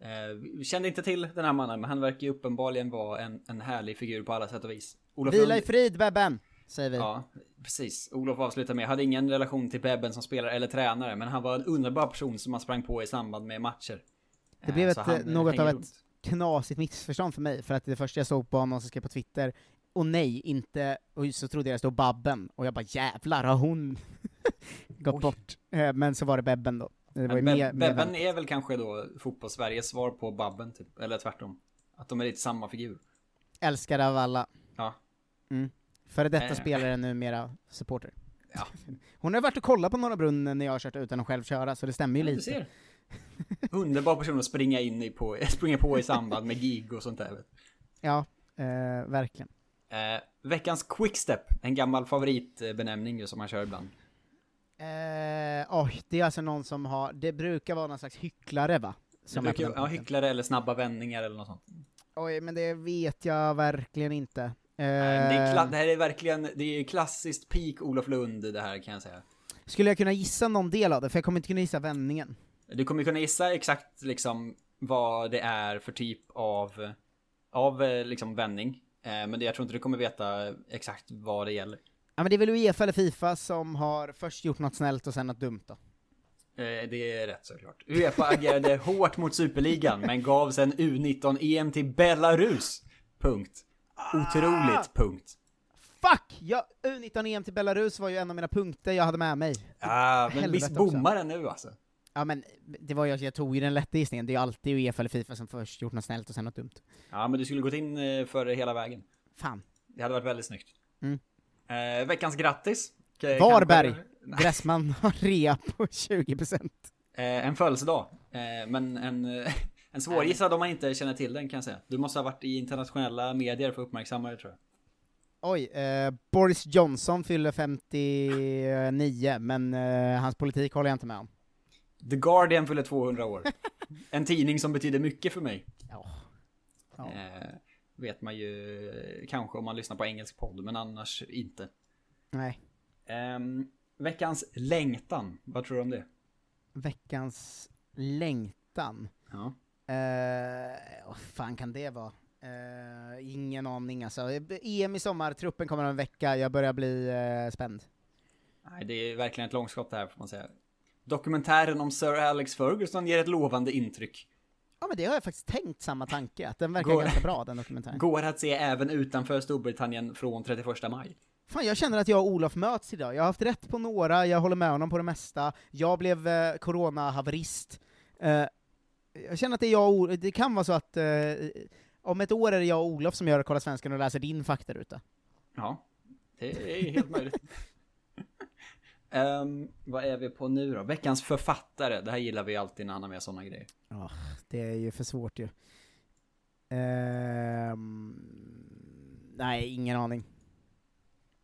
eh, eh, vi kände inte till den här mannen, men han verkar ju uppenbarligen vara en, en härlig figur på alla sätt och vis. Olof Vila i frid Bebben, säger vi. Ja, precis. Olof avslutar med, hade ingen relation till Bebben som spelare eller tränare, men han var en underbar person som man sprang på i samband med matcher. Det Eh, blev så ett, eh, eh, något av ett. Knasigt missförstånd för mig, för att det första jag såg var någon som skrev på Twitter, och nej, inte, och så trodde jag det stod Babben, och jag bara jävlar, har hon gått bort? Eh, Men så var det Bebben då. Det var Be- mer Bebben är väl kanske då fotbollssveriges svar på Babben, typ. Eller tvärtom. Att de är lite samma figur. älskad av alla. Ja. Mm. Före detta Eh. spelare, numera supporter. Ja. Hon har varit och kollat på Norra Brunn när jag har kört utan att själv köra, så det stämmer ju Ja, lite. Underbar person att springa in i på, springa på i samband med gig och sånt där. Vet. Ja, eh, verkligen. Eh, veckans quickstep, en gammal favoritbenämning som man kör ibland. Eh, oj, det är alltså någon som har, det brukar vara någon slags hycklare va? Som brukar, ja, hycklare eller snabba vändningar eller något sånt. Oj, men det vet jag verkligen inte. Eh, Det, är kla- det här är verkligen, det är klassiskt peak Olof Lund det här kan jag säga. Skulle jag kunna gissa någon del av det? För jag kommer inte kunna gissa vändningen. Du kommer kunna gissa exakt liksom vad det är för typ av, av eh, liksom vändning. Eh, Men jag tror inte du kommer veta exakt vad det gäller. Ja men det är väl Uefa eller Fifa som har först gjort något snällt och sen något dumt då? Eh, Det är rätt såklart. Uefa agerade hårt mot Superligan men gav sen U19-EM till Belarus. Punkt. Otroligt, punkt. Fuck! Ja, U19-EM till Belarus var ju en av mina punkter jag hade med mig. Ah, men Helvete visst bommar den nu alltså? Ja men, det var jag, jag tog ju den lätta gissningen, det är ju alltid Uefa eller Fifa som först gjort något snällt och sen något dumt. Ja, men du skulle gått in eh, för det hela vägen. Fan. Det hade varit väldigt snyggt. Mm. Eh, veckans grattis. K- Varberg! kanske- Gräsman har rea på 20%. Eh, en födelsedag. Eh, men en, en svårgissad om man inte känner till den kan jag säga. Du måste ha varit i internationella medier för att uppmärksamma det tror jag. Oj, eh, Boris Johnson fyller 59, men eh, hans politik håller jag inte med om. The Guardian fyller 200 år. En tidning som betyder mycket för mig. Ja. Eh, vet man ju eh, kanske om man lyssnar på engelsk podd, men annars inte. Nej. Ehm, veckans längtan, vad tror du om det? Veckans längtan. Ja. Eh, vad fan kan det vara? Eh, ingen aning alltså. EM i sommar, truppen kommer om en vecka, jag börjar bli eh, spänd. Nej, det är verkligen ett långskott det här får man säga. Dokumentären om Sir Alex Ferguson ger ett lovande intryck. Ja men det har jag faktiskt tänkt samma tanke, att den verkar Går- ganska bra den dokumentären. Går att se även utanför Storbritannien från 31 maj. Fan jag känner att jag och Olof möts idag, jag har haft rätt på några, jag håller med honom på det mesta, jag blev eh, coronahaverist. Eh, jag känner att det är jag och Olof, det kan vara så att eh, om ett år är det jag och Olof som gör Kolla Svenskan och läser din faktaruta. Ja, det är helt möjligt. Ehm, vad är vi på nu då? Veckans författare. Det här gillar vi alltid när han har med sådana grejer. Ja, det är ju för svårt ju. Ehm, nej, ingen aning.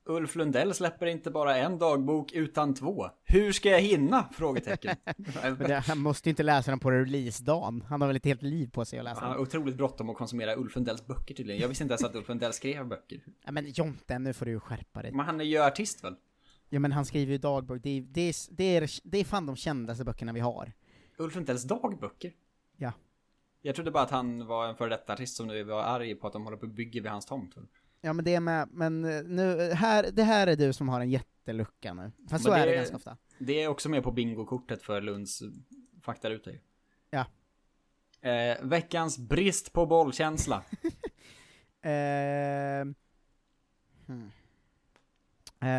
Ulf Lundell släpper inte bara en dagbok utan två. Hur ska jag hinna? Frågetecken. Han måste ju inte läsa den på releasedagen, han har väl ett helt liv på sig att läsa har den. otroligt bråttom att konsumera Ulf Lundells böcker tydligen. Jag visste inte ens att Ulf Lundell skrev böcker. Ja, men Jonte, nu får du skärpa dig. Men han är ju artist väl? Ja men han skriver ju dagbok, det är, det är, det är, det är fan de kändaste böckerna vi har. Ulf Lundells dagböcker? Ja. Jag trodde bara att han var en före detta artist som nu var arg på att de håller på och bygger vid hans tomt. Ja men det är med, men eh, nu, här, det här är du som har en jättelucka nu. Fast Men så är det ganska ofta. Det är också med på bingokortet för Lunds faktaruta ju. Ja. Eh, veckans brist på bollkänsla. Ehm. hmm. Eh,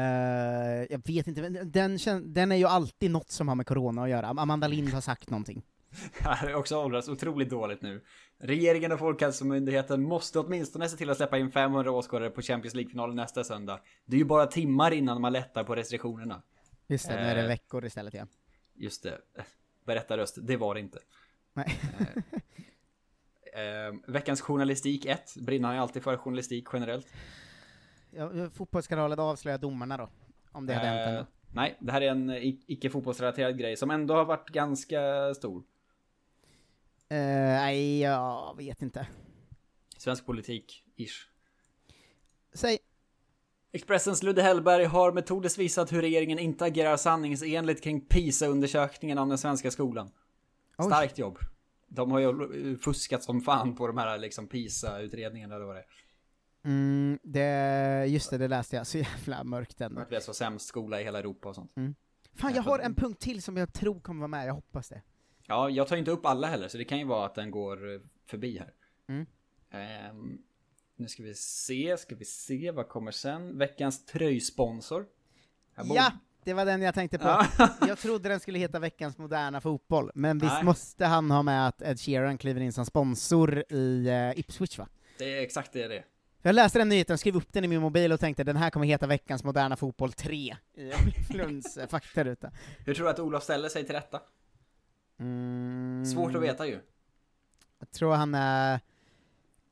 jag vet inte, den, den är ju alltid något som har med corona att göra. Amanda Lind har sagt någonting. Det här är också åldrats otroligt dåligt nu. Regeringen och Folkhälsomyndigheten måste åtminstone se till att släppa in 500 åskådare på Champions League-finalen nästa söndag. Det är ju bara timmar innan man lättar på restriktionerna. Just det, nu är det Eh, veckor istället ja. Just det. Berättarröst, det var det inte. Nej. Eh, veckans journalistik 1. Brinner ju alltid för journalistik generellt. Ja fotbollskanalen avslöjar domarna då. Om det hade hänt Eh, ändå. nej, det här är en icke fotbollsrelaterad grej som ändå har varit ganska stor. Eh, nej, jag vet inte. Svensk politik, ish. Säg. Expressens Ludde Hellberg har metodiskt visat hur regeringen inte agerar sanningsenligt kring PISA-undersökningen om den svenska skolan. Oj. Starkt jobb. De har ju fuskat som fan på de här liksom PISA-utredningarna eller vad det är. Mm, det, just det, det läste jag. Så jävla mörkt ändå. Att vi så sämst skola i hela Europa och sånt. Mm. Fan, jag har en punkt till som jag tror kommer vara med, jag hoppas det. Ja, jag tar inte upp alla heller, så det kan ju vara att den går eh, förbi här. Mm. Ehm, nu ska vi se, ska vi se, vad kommer sen? Veckans tröjsponsor. Ja! Det var den jag tänkte på. Ja. jag trodde den skulle heta Veckans moderna fotboll, men visst Nej. måste han ha med att Ed Sheeran kliver in som sponsor i uh, Ipswich va? Det är exakt det det är. Jag läste den nyheten, skrev upp den i min mobil och tänkte den här kommer heta Veckans moderna fotboll 3 i Lunds eh, faktaruta. Hur tror du att Olof ställer sig till detta? Mm, Svårt att veta ju. Jag tror han är,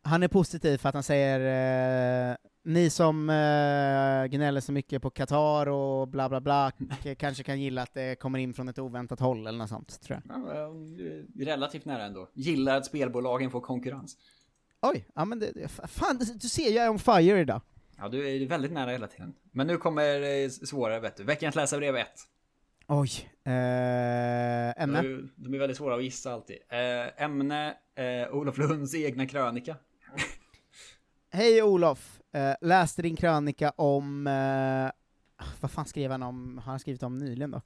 han är positiv för att han säger eh, ni som eh, gnäller så mycket på Qatar och bla bla bla kanske kan gilla att det kommer in från ett oväntat håll eller något sånt, tror jag. Ja, eh, relativt nära ändå. Gillar att spelbolagen får konkurrens. Oj, ja men det, det- fan du ser, jag är on fire idag. Ja, du är väldigt nära hela tiden. Men nu kommer eh, svårare vet du. Veckans läsarbrev 1. Oj, eh, ämne? De är- De är väldigt svåra att gissa alltid. Eh, ämne, eh, Olof Lunds egna krönika. Hej Olof, eh, läste din krönika om, eh, vad fan skrev han om, har han skrivit om nyligen då?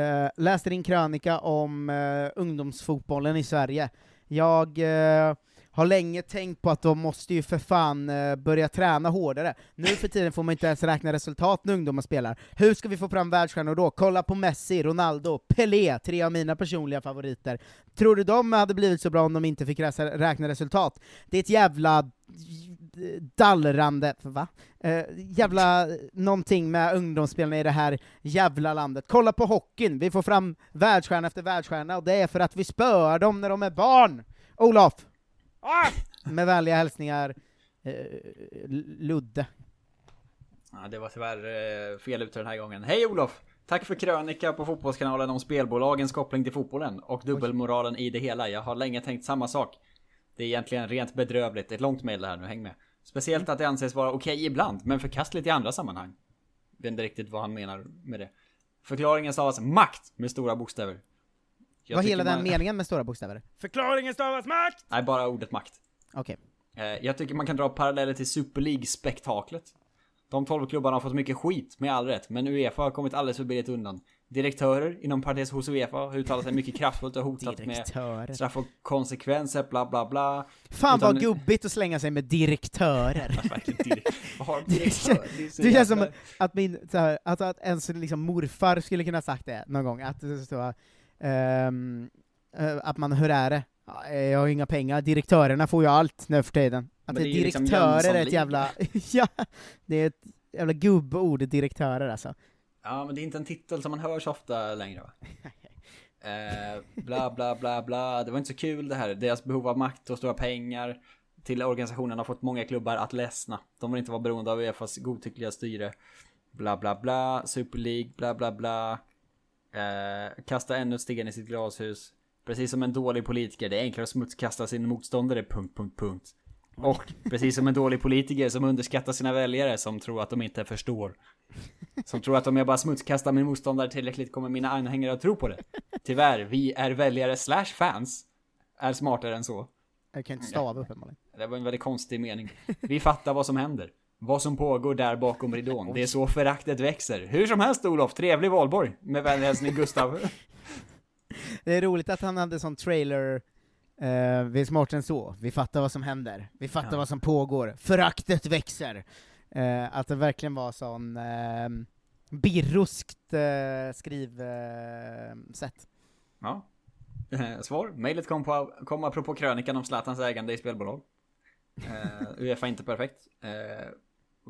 Eh, läste din krönika om eh, ungdomsfotbollen i Sverige. Jag eh, har länge tänkt på att de måste ju för fan eh, börja träna hårdare. Nu för tiden får man inte ens räkna resultat när ungdomar spelar. Hur ska vi få fram världsstjärnor då? Kolla på Messi, Ronaldo, Pelé, tre av mina personliga favoriter. Tror du de hade blivit så bra om de inte fick räkna resultat? Det är ett jävla dallrande, va? Eh, jävla någonting med ungdomsspelarna i det här jävla landet. Kolla på hockeyn, vi får fram världsstjärna efter världsstjärna, och det är för att vi spöar dem när de är barn! Olof! Ah! Med vänliga hälsningar, eh, Ludde. Ja, det var tyvärr eh, fel ute den här gången. Hej Olof! Tack för krönika på Fotbollskanalen om spelbolagens koppling till fotbollen och dubbelmoralen i det hela. Jag har länge tänkt samma sak. Det är egentligen rent bedrövligt. Ett långt mejl här nu, häng med. Speciellt att det anses vara okej ibland, men förkastligt i andra sammanhang. Jag Vet inte riktigt vad han menar med det. Förklaringen stavas makt med stora bokstäver. Tycker hela den man- meningen med stora bokstäver? Förklaringen stavas makt! Nej, bara ordet makt. Okej. Eh, Jag tycker man kan dra paralleller till Super League-spektaklet. De 12 klubbarna har fått mycket skit, med all rätt, men Uefa har kommit alldeles för billigt undan. Direktörer, inom parentes hos Uefa, har uttalat sig mycket kraftfullt och hotat Direktörer. med straff och konsekvenser, bla bla bla. Fan Utan- vad gubbigt att slänga sig med direktörer. Vad har det, så känns som att min, så här, att, att ens liksom morfar skulle kunna sagt det någon gång, att det eh, att man, hur är det? Eh, Jag har inga pengar, direktörerna får ju allt nu för tiden. Att det är liksom direktörer är ett jävla, ja, det är ett jävla gubbord, direktörer alltså. Ja, men det är inte en titel som man hör så ofta längre va? Eh, bla bla bla bla, det var inte så kul det här. Deras behov av makt och stora pengar till organisationen har fått många klubbar att ledsna. De vill inte vara beroende av Uefas godtyckliga styre. Bla bla bla, Super League, bla bla bla. Eh, kasta ännu ett sten i sitt glashus. Precis som en dålig politiker, det är enklare att smutskasta sin motståndare, punkt, punkt, punkt. Och precis som en dålig politiker som underskattar sina väljare som tror att de inte förstår. Som tror att om jag bara smutskastar min motståndare tillräckligt kommer mina anhängare att tro på det. Tyvärr, vi är väljare slash fans. Är smartare än så. Jag kan inte stava uppenbarligen. Det var en väldigt konstig mening. Vi fattar vad som händer. Vad som pågår där bakom ridån. Det är så föraktet växer. Hur som helst Olof, trevlig valborg. Med vänlig hälsning Gustav. Det är roligt att han hade sån trailer, eh, vi är smartare än så, vi fattar vad som händer, vi fattar Ja. vad som pågår, föraktet växer. Eh, att det verkligen var sån eh, birroskt eh, skrivsätt. Ja. Eh, Svar. Mejlet kom, på, kom apropå krönikan om Zlatans ägande i spelbolag. Eh, Uefa inte perfekt.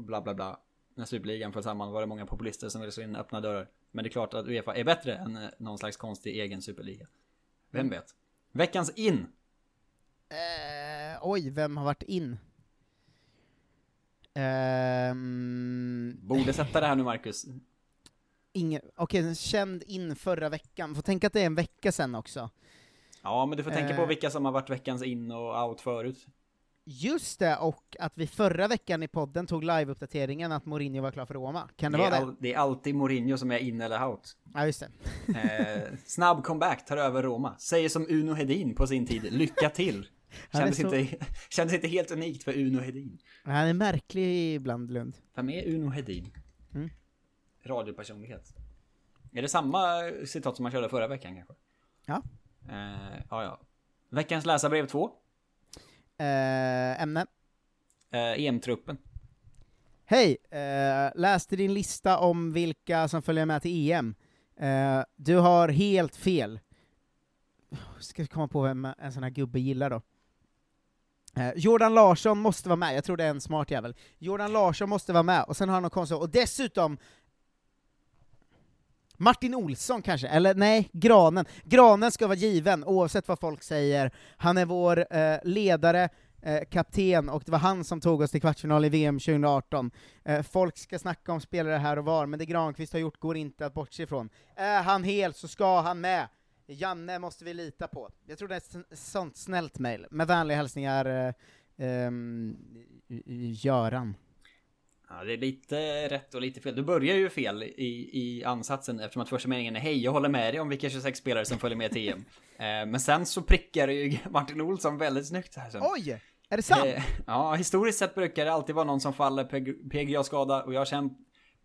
Eh, bla bla bla. När Superligan föll samman var det många populister som ville slå in öppna dörrar. Men det är klart att Uefa är bättre än eh, någon slags konstig egen superliga. Vem vet? Veckans in. Eh, oj, vem har varit in? Ehm, Borde sätta det här nu Marcus. ingen, okej, känd in förra veckan, får tänka att det är en vecka sen också. Ja, men du får tänka på Eh. vilka som har varit veckans in och out förut. Just det, och att vi förra veckan i podden tog live-uppdateringen att Mourinho var klar för Roma. Kan det, det, vara det? all, det är alltid Mourinho som är in eller out. Ja, just det. Eh, snabb comeback, tar över Roma. Säger som Uno Hedin på sin tid, lycka till. Kändes, så- inte, kändes inte helt unikt för Uno Hedin. Han är märklig ibland, Lund. Vem är Uno Hedin? Mm. Radiopersonlighet. Är det samma citat som man körde förra veckan kanske? Ja. Eh, ja, ja. Veckans läsarbrev 2. Eh, ämne? Eh, EM-truppen. Hej! Eh, läste din lista om vilka som följer med till EM. Eh, du har helt fel. Ska komma på vem en sån här gubbe gillar då. Eh, Jordan Larsson måste vara med, jag tror det är en smart jävel. Jordan Larsson måste vara med, och sen har han något konstigt, och dessutom Martin Olsson kanske, eller nej, Granen. Granen ska vara given, oavsett vad folk säger. Han är vår eh, ledare, eh, kapten, och det var han som tog oss till kvartsfinal i VM 2018. Eh, folk ska snacka om spelare här och var, men det Granqvist har gjort går inte att bortse ifrån. Är han hel så ska han med! Janne måste vi lita på. Jag tror det är ett sånt snällt mejl. Med vänliga hälsningar, eh, ehm, Göran. Ja, det är lite rätt och lite fel. Du börjar ju fel i, i ansatsen eftersom att första meningen är Hej, jag håller med dig om vilka 26 spelare som följer med EM. Eh, men sen så prickar ju Martin Olsson väldigt snyggt här sen. Oj! Är det sant? Eh, ja, historiskt sett brukar det alltid vara någon som faller PGA-skada och jag har känt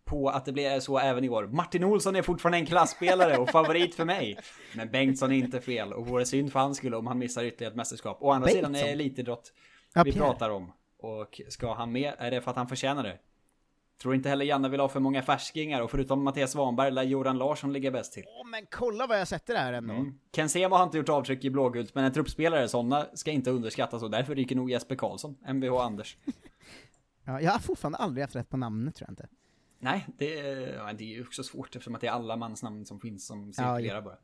på att det blir så även i år. Martin Olsson är fortfarande en klassspelare och favorit för mig. Men Bengtsson är inte fel och vore synd för hans skull om han missar ytterligare ett mästerskap. Å andra Bengtsson? sidan är det elitidrott vi pratar om. Och ska han med är det för att han förtjänar det. Tror inte heller Janne vill ha för många färskingar och förutom Mattias Svanberg lär Jordan Larsson ligga bäst till. Åh, men kolla vad jag sätter här ändå. Mm. Ken Sema har inte gjort avtryck i blågult, men en truppspelare, sådana ska inte underskattas och därför ryker nog Jesper Karlsson, Mvh Anders. Ja, jag har fortfarande aldrig haft rätt på namnet tror jag inte. Nej, det är, ja, det är ju också svårt eftersom att det är alla mansnamn som finns som Ja, cirkulerar bara.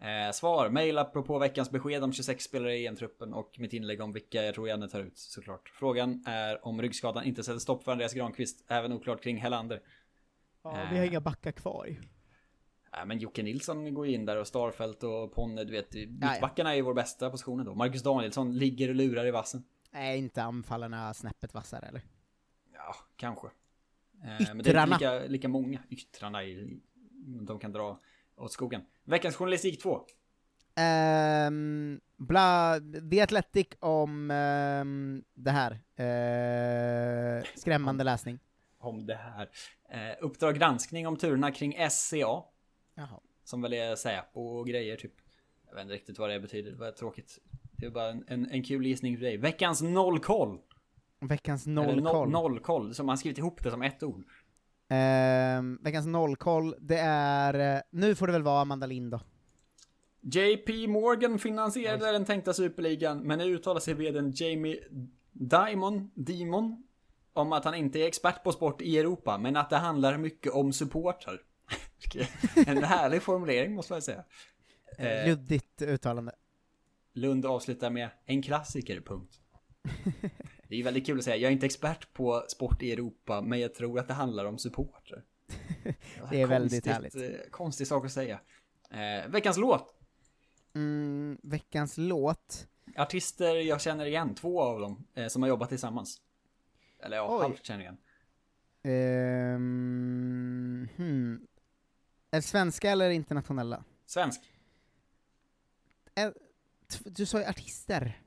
Eh, svar, mail apropå veckans besked om 26 spelare i EM-truppen och mitt inlägg om vilka jag tror Janne tar ut såklart. Frågan är om ryggskadan inte sätter stopp för Andreas Granqvist, även oklart kring Hellander. Ja, vi har inga backar kvar. Nej men Jocke Nilsson går in där och Starfelt och Ponne, du vet, mittbackarna är ju vår bästa position då. Marcus Danielsson ligger och lurar i vassen. Är inte anfallarna snäppet vassare eller? Ja, kanske. Eh, Men det är Yttrarna. inte lika, lika många. Yttrarna är, de kan dra åt skogen. Veckans journalistik 2. Um, bla, The Athletic om ehm, det här. Eh, skrämmande läsning. Om det här. Eh, uppdrag granskning om turerna kring SCA. Jaha. Som väl är Säpo och grejer typ. Jag vet inte riktigt vad det betyder. Det var tråkigt. Det är bara en, en, en kul gissning för dig. Veckans nollkoll. Veckans Eller no- nollkoll. Nollkoll. Som man skrivit ihop det som ett ord. Ehm, veckans nollkoll, det är... eh, nu får det väl vara Amanda Lind då. JP Morgan finansierade den tänkta superligan, men nu uttalar sig vdn Jamie Dimon, Dimon om att han inte är expert på sport i Europa, men att det handlar mycket om supportrar. en härlig formulering måste man säga. Eh, Eh, Luddigt uttalande. Lund avslutar med en klassiker, punkt. Det är ju väldigt kul att säga, jag är inte expert på sport i Europa, men jag tror att det handlar om supportrar. Det är väldigt härligt. eh, Konstig sak att säga. Eh, veckans låt. Mm, veckans låt. Artister jag känner igen, två av dem, eh, som har jobbat tillsammans. Eller ja, Oj. halvt känner igen. Ehm, hmm. Är svenska eller internationella? Svensk. Du sa ju artister.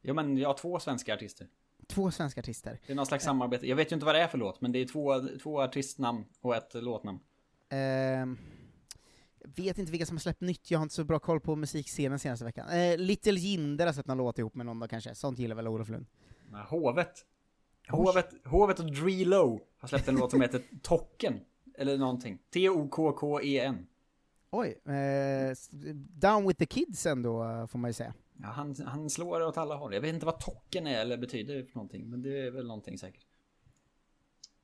Ja men jag har två svenska artister. Två svenska artister. Det är någon slags samarbete. Jag vet ju inte vad det är för låt, men det är två, två artistnamn och ett låtnamn. Jag vet inte vilka som har släppt nytt, jag har inte så bra koll på musikscenen senaste veckan. Eh, Little Jinder har släppt någon låt ihop med någon då kanske, sånt gillar väl Olof Lund? Nej, Hovet. Hovet, Hovet och Drelo har släppt en låt som heter Tocken. Eller någonting. T-O-K-K-E-N. Oj, s- Down with the kids ändå, eh, får man ju säga. Ja, han, han slår åt alla håll. Jag vet inte vad tocken är eller betyder för någonting, men det är väl någonting säkert.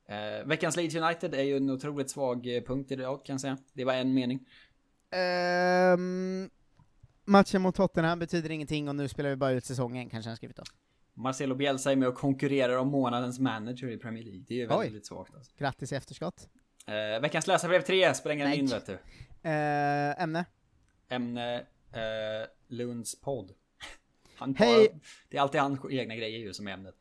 Eh, veckans Leeds United är ju en otroligt svag eh, punkt i det kan jag säga. Det var en mening. Ehm, matchen mot Tottenham betyder ingenting och nu spelar vi bara ut säsongen, kanske han skrivit då. Marcelo Bielsa är med och konkurrerar om månadens manager i Premier League. Det är ju Oj. väldigt svagt alltså. Grattis i efterskott. Eh, veckans läsarbrev 3, spränger in vet du. Eh, ämne? Ämne eh, Lunds podd. Han tar, Hej. Det är alltid hans egna grejer ju som är ämnet.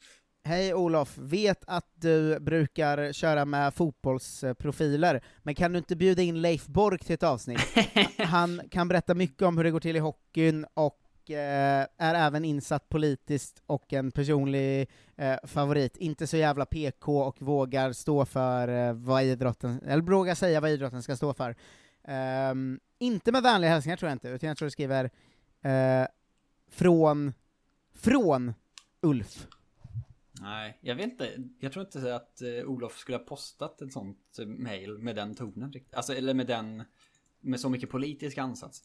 Hej Olof, vet att du brukar köra med fotbollsprofiler, men kan du inte bjuda in Leif Bork till ett avsnitt? Han kan berätta mycket om hur det går till i hockeyn och eh, är även insatt politiskt och en personlig eh, favorit. Inte så jävla PK och vågar stå för eh, vad idrotten, eller vågar säga vad idrotten ska stå för. Ehm, inte med vänliga hälsningar tror jag inte, utan jag tror du skriver eh, från, från Ulf. Nej, jag vet inte. Jag tror inte att eh, Olof skulle ha postat ett sånt eh, mail med den tonen. Alltså, eller med den... Med så mycket politisk ansats.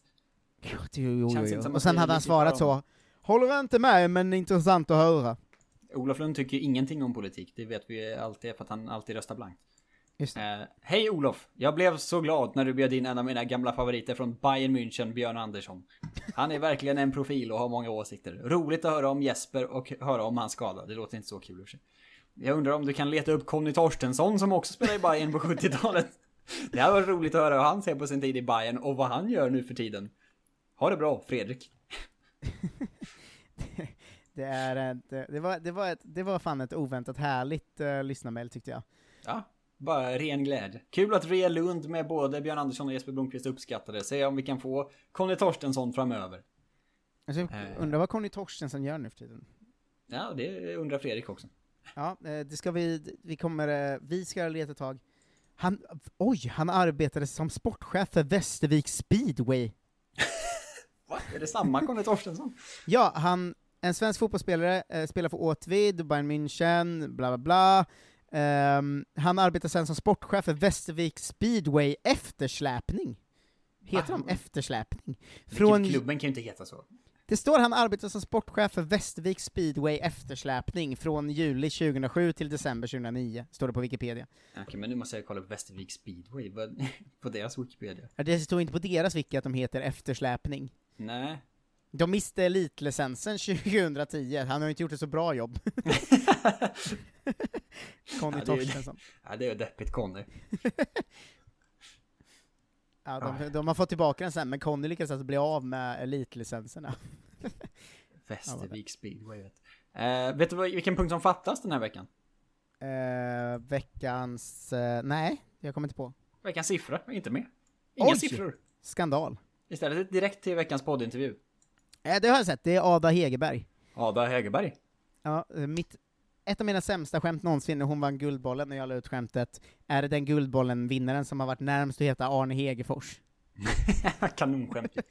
Jo, jo, jo, jo. Och sen hade han svarat så, håller inte med men intressant att höra. Olof Lund tycker ingenting om politik. Det vet vi alltid för att han alltid röstar blankt. Just Eh, Hej Olof! Jag blev så glad när du bjöd in en av mina gamla favoriter från Bayern München, Björn Andersson. Han är verkligen en profil och har många åsikter. Roligt att höra om Jesper och höra om hans skada. Det låter inte så kul i. Jag undrar om du kan leta upp Conny Torstensson som också spelade i Bayern på 70-talet. Det här var roligt att höra hur han ser på sin tid i Bayern och vad han gör nu för tiden. Ha det bra, Fredrik. Det, är ett, eh, det, var, det, var ett, det var fan ett oväntat härligt uh, lyssnarmail tyckte jag. Ja, bara ren glädje. Kul att Rea Lund med både Björn Andersson och Jesper Blomqvist uppskattade. Se om vi kan få Conny Torstensson framöver. Alltså, Eh. Undrar vad Conny Torstensen gör nu för tiden? Ja, det undrar Fredrik också. Ja, eh, det ska vi, vi kommer, eh, vi ska leta tag. Han, oj, han arbetade som sportchef för Västervik speedway. Va? Är det samma Conny Torstensson? Ja, han, en svensk fotbollsspelare, spelar för Åtvid, Bayern München, bla bla bla. Ehm, han arbetar sen som sportchef för Västervik speedway eftersläpning. Heter de eftersläpning? Från... Klubben kan ju inte heta så. Det står han arbetar som sportchef för Västervik speedway eftersläpning från juli 2007 till december 2009, står det på Wikipedia. Okej, men nu måste jag kolla på Västervik speedway på deras Wikipedia. Ja, Det står inte på deras wiki att de heter eftersläpning. Nej. De miste elitlicensen 2010, han har ju inte gjort ett så bra jobb. Conny Ja, det är- Torstensson. Ja, det är deppigt Conny. Ja, de, de har fått tillbaka den sen, men Conny lyckades alltså bli av med elitlicenserna. Västervik speedway vet eh, Vet du vilken punkt som fattas den här veckan? Eh, veckans... Eh, nej, jag kommer inte på. Veckans siffra, är inte med. Inga Oj! siffror. Skandal. Istället direkt till veckans poddintervju. Eh, det har jag sett, det är Ada Hegerberg. Ada Hegerberg. Ja, eh, mitt, ett av mina sämsta skämt någonsin när hon vann Guldbollen, när jag la ut skämtet, är det den Guldbollen-vinnaren som har varit närmst att heta Arne Hegerfors. Kanonskämt.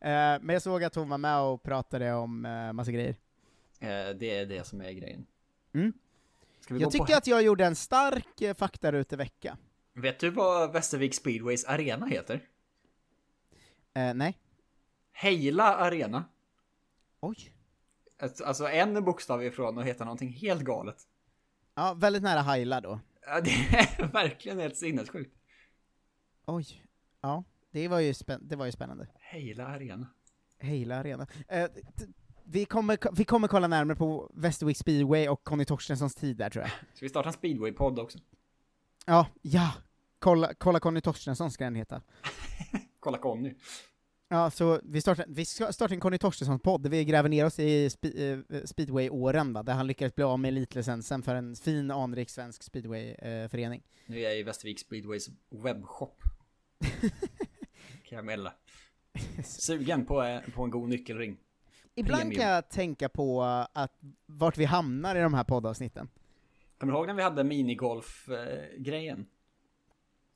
Eh, men jag såg att hon var med och pratade om eh, massa grejer. Eh, det är det som är grejen. Mm. Jag tycker att jag gjorde en stark eh, faktarutevecka. Vet du vad Västervik speedways arena heter? Eh, nej. Hejla arena. Oj. Alltså- Alltså en bokstav ifrån och heta någonting helt galet. Ja, väldigt nära Haila då. Ja, det är verkligen helt sinnessjukt. Oj. Ja, det var ju, spän- det var ju spännande. Hejla arena. Hejla arena. Eh, vi, kommer, vi kommer kolla närmare på Västervik speedway och Conny Torstenssons tid där tror jag. Ska vi starta en speedway-podd också? Ja, ja! Kolla, kolla Conny Torstensson ska den heta. Kolla Conny. Ja, så vi startar, vi ska starta en Conny Torstensson-podd där vi gräver ner oss i eh, speedway-åren, va, där han lyckades bli av med elitlicensen för en fin, anrik svensk speedway-förening. Nu är jag i Västervik speedways webbshop. kan jag meddela. Sugen på, eh, på en god nyckelring. Ibland Premium. kan jag tänka på att vart vi hamnar i de här poddavsnitten. Kommer du ihåg när vi hade minigolf-grejen?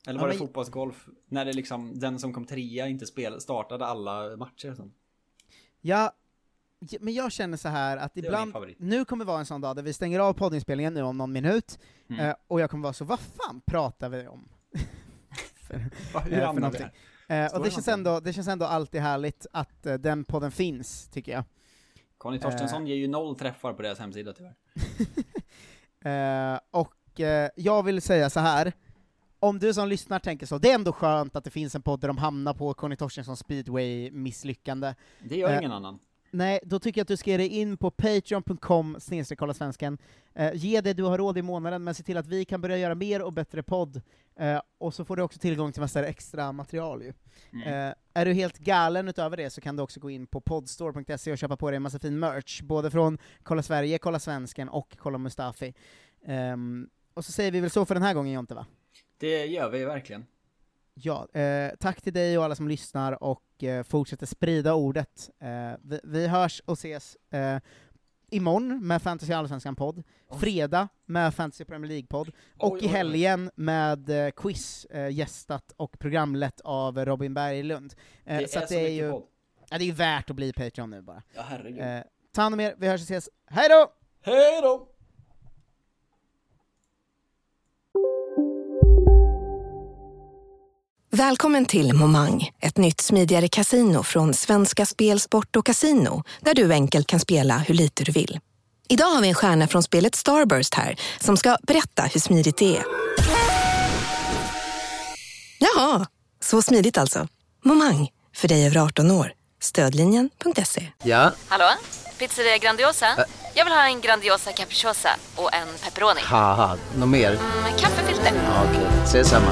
Eller Ja, var det men- fotbollsgolf? När det liksom, den som kom trea inte spel, startade alla matcher sånt. Ja, ja, men jag känner så här att ibland, nu kommer vara en sån dag där vi stänger av poddinspelningen nu om någon minut, Mm. eh, och jag kommer vara så, vad fan pratar vi om? för, hur eh, hamnar vi här? Eh, och det det känns, ändå, det känns ändå alltid härligt att den podden finns, tycker jag. Conny Torstensson ger ju noll träffar på deras hemsida tyvärr. Eh, och eh, jag vill säga så här. Om du som lyssnar tänker så, det är ändå skönt att det finns en podd där de hamnar på Conny Torstenssons speedway-misslyckande. Det gör Eh, ingen annan. Nej, då tycker jag att du ska ge dig in på patreon.com kolla svensken. Eh, ge det du har råd i månaden, men se till att vi kan börja göra mer och bättre podd. Eh, och så får du också tillgång till massor extra material ju. Mm. Eh, är du helt galen utöver det så kan du också gå in på podstore.se och köpa på dig en massa fin merch, både från Kolla Sverige, Kolla Svensken och Kolla Mustafi. Ehm, och så säger vi väl så för den här gången Jonte va? Det gör vi verkligen. Ja, eh, tack till dig och alla som lyssnar och eh, fortsätter sprida ordet. Eh, vi, vi hörs och ses eh, imorgon med Fantasy Allsvenskan-podd, fredag med Fantasy Premier League-podd, och Oj, i oj, oj. helgen med eh, quiz eh, gästat och programlett av Robin Berglund. Eh, Det så är att så det är ju, podd. ja, det är ju värt att bli Patreon nu bara. Ja, herregud. Ta hand om er, vi hörs och ses. Hej då! Hej då! Välkommen till Momang, ett nytt smidigare casino från Svenska Spel, Sport och Casino, där du enkelt kan spela hur lite du vill. Idag har vi en stjärna från spelet Starburst här, som ska berätta hur smidigt det är. Jaha, så smidigt alltså. Momang, för dig över 18 år. Stödlinjen.se. Ja, Hallå? Pizzeria Grandiosa? Jag vill ha en Grandiosa capriciosa och en pepperoni. något mer? Med kaffefilter. Ja, Okej, ses samma.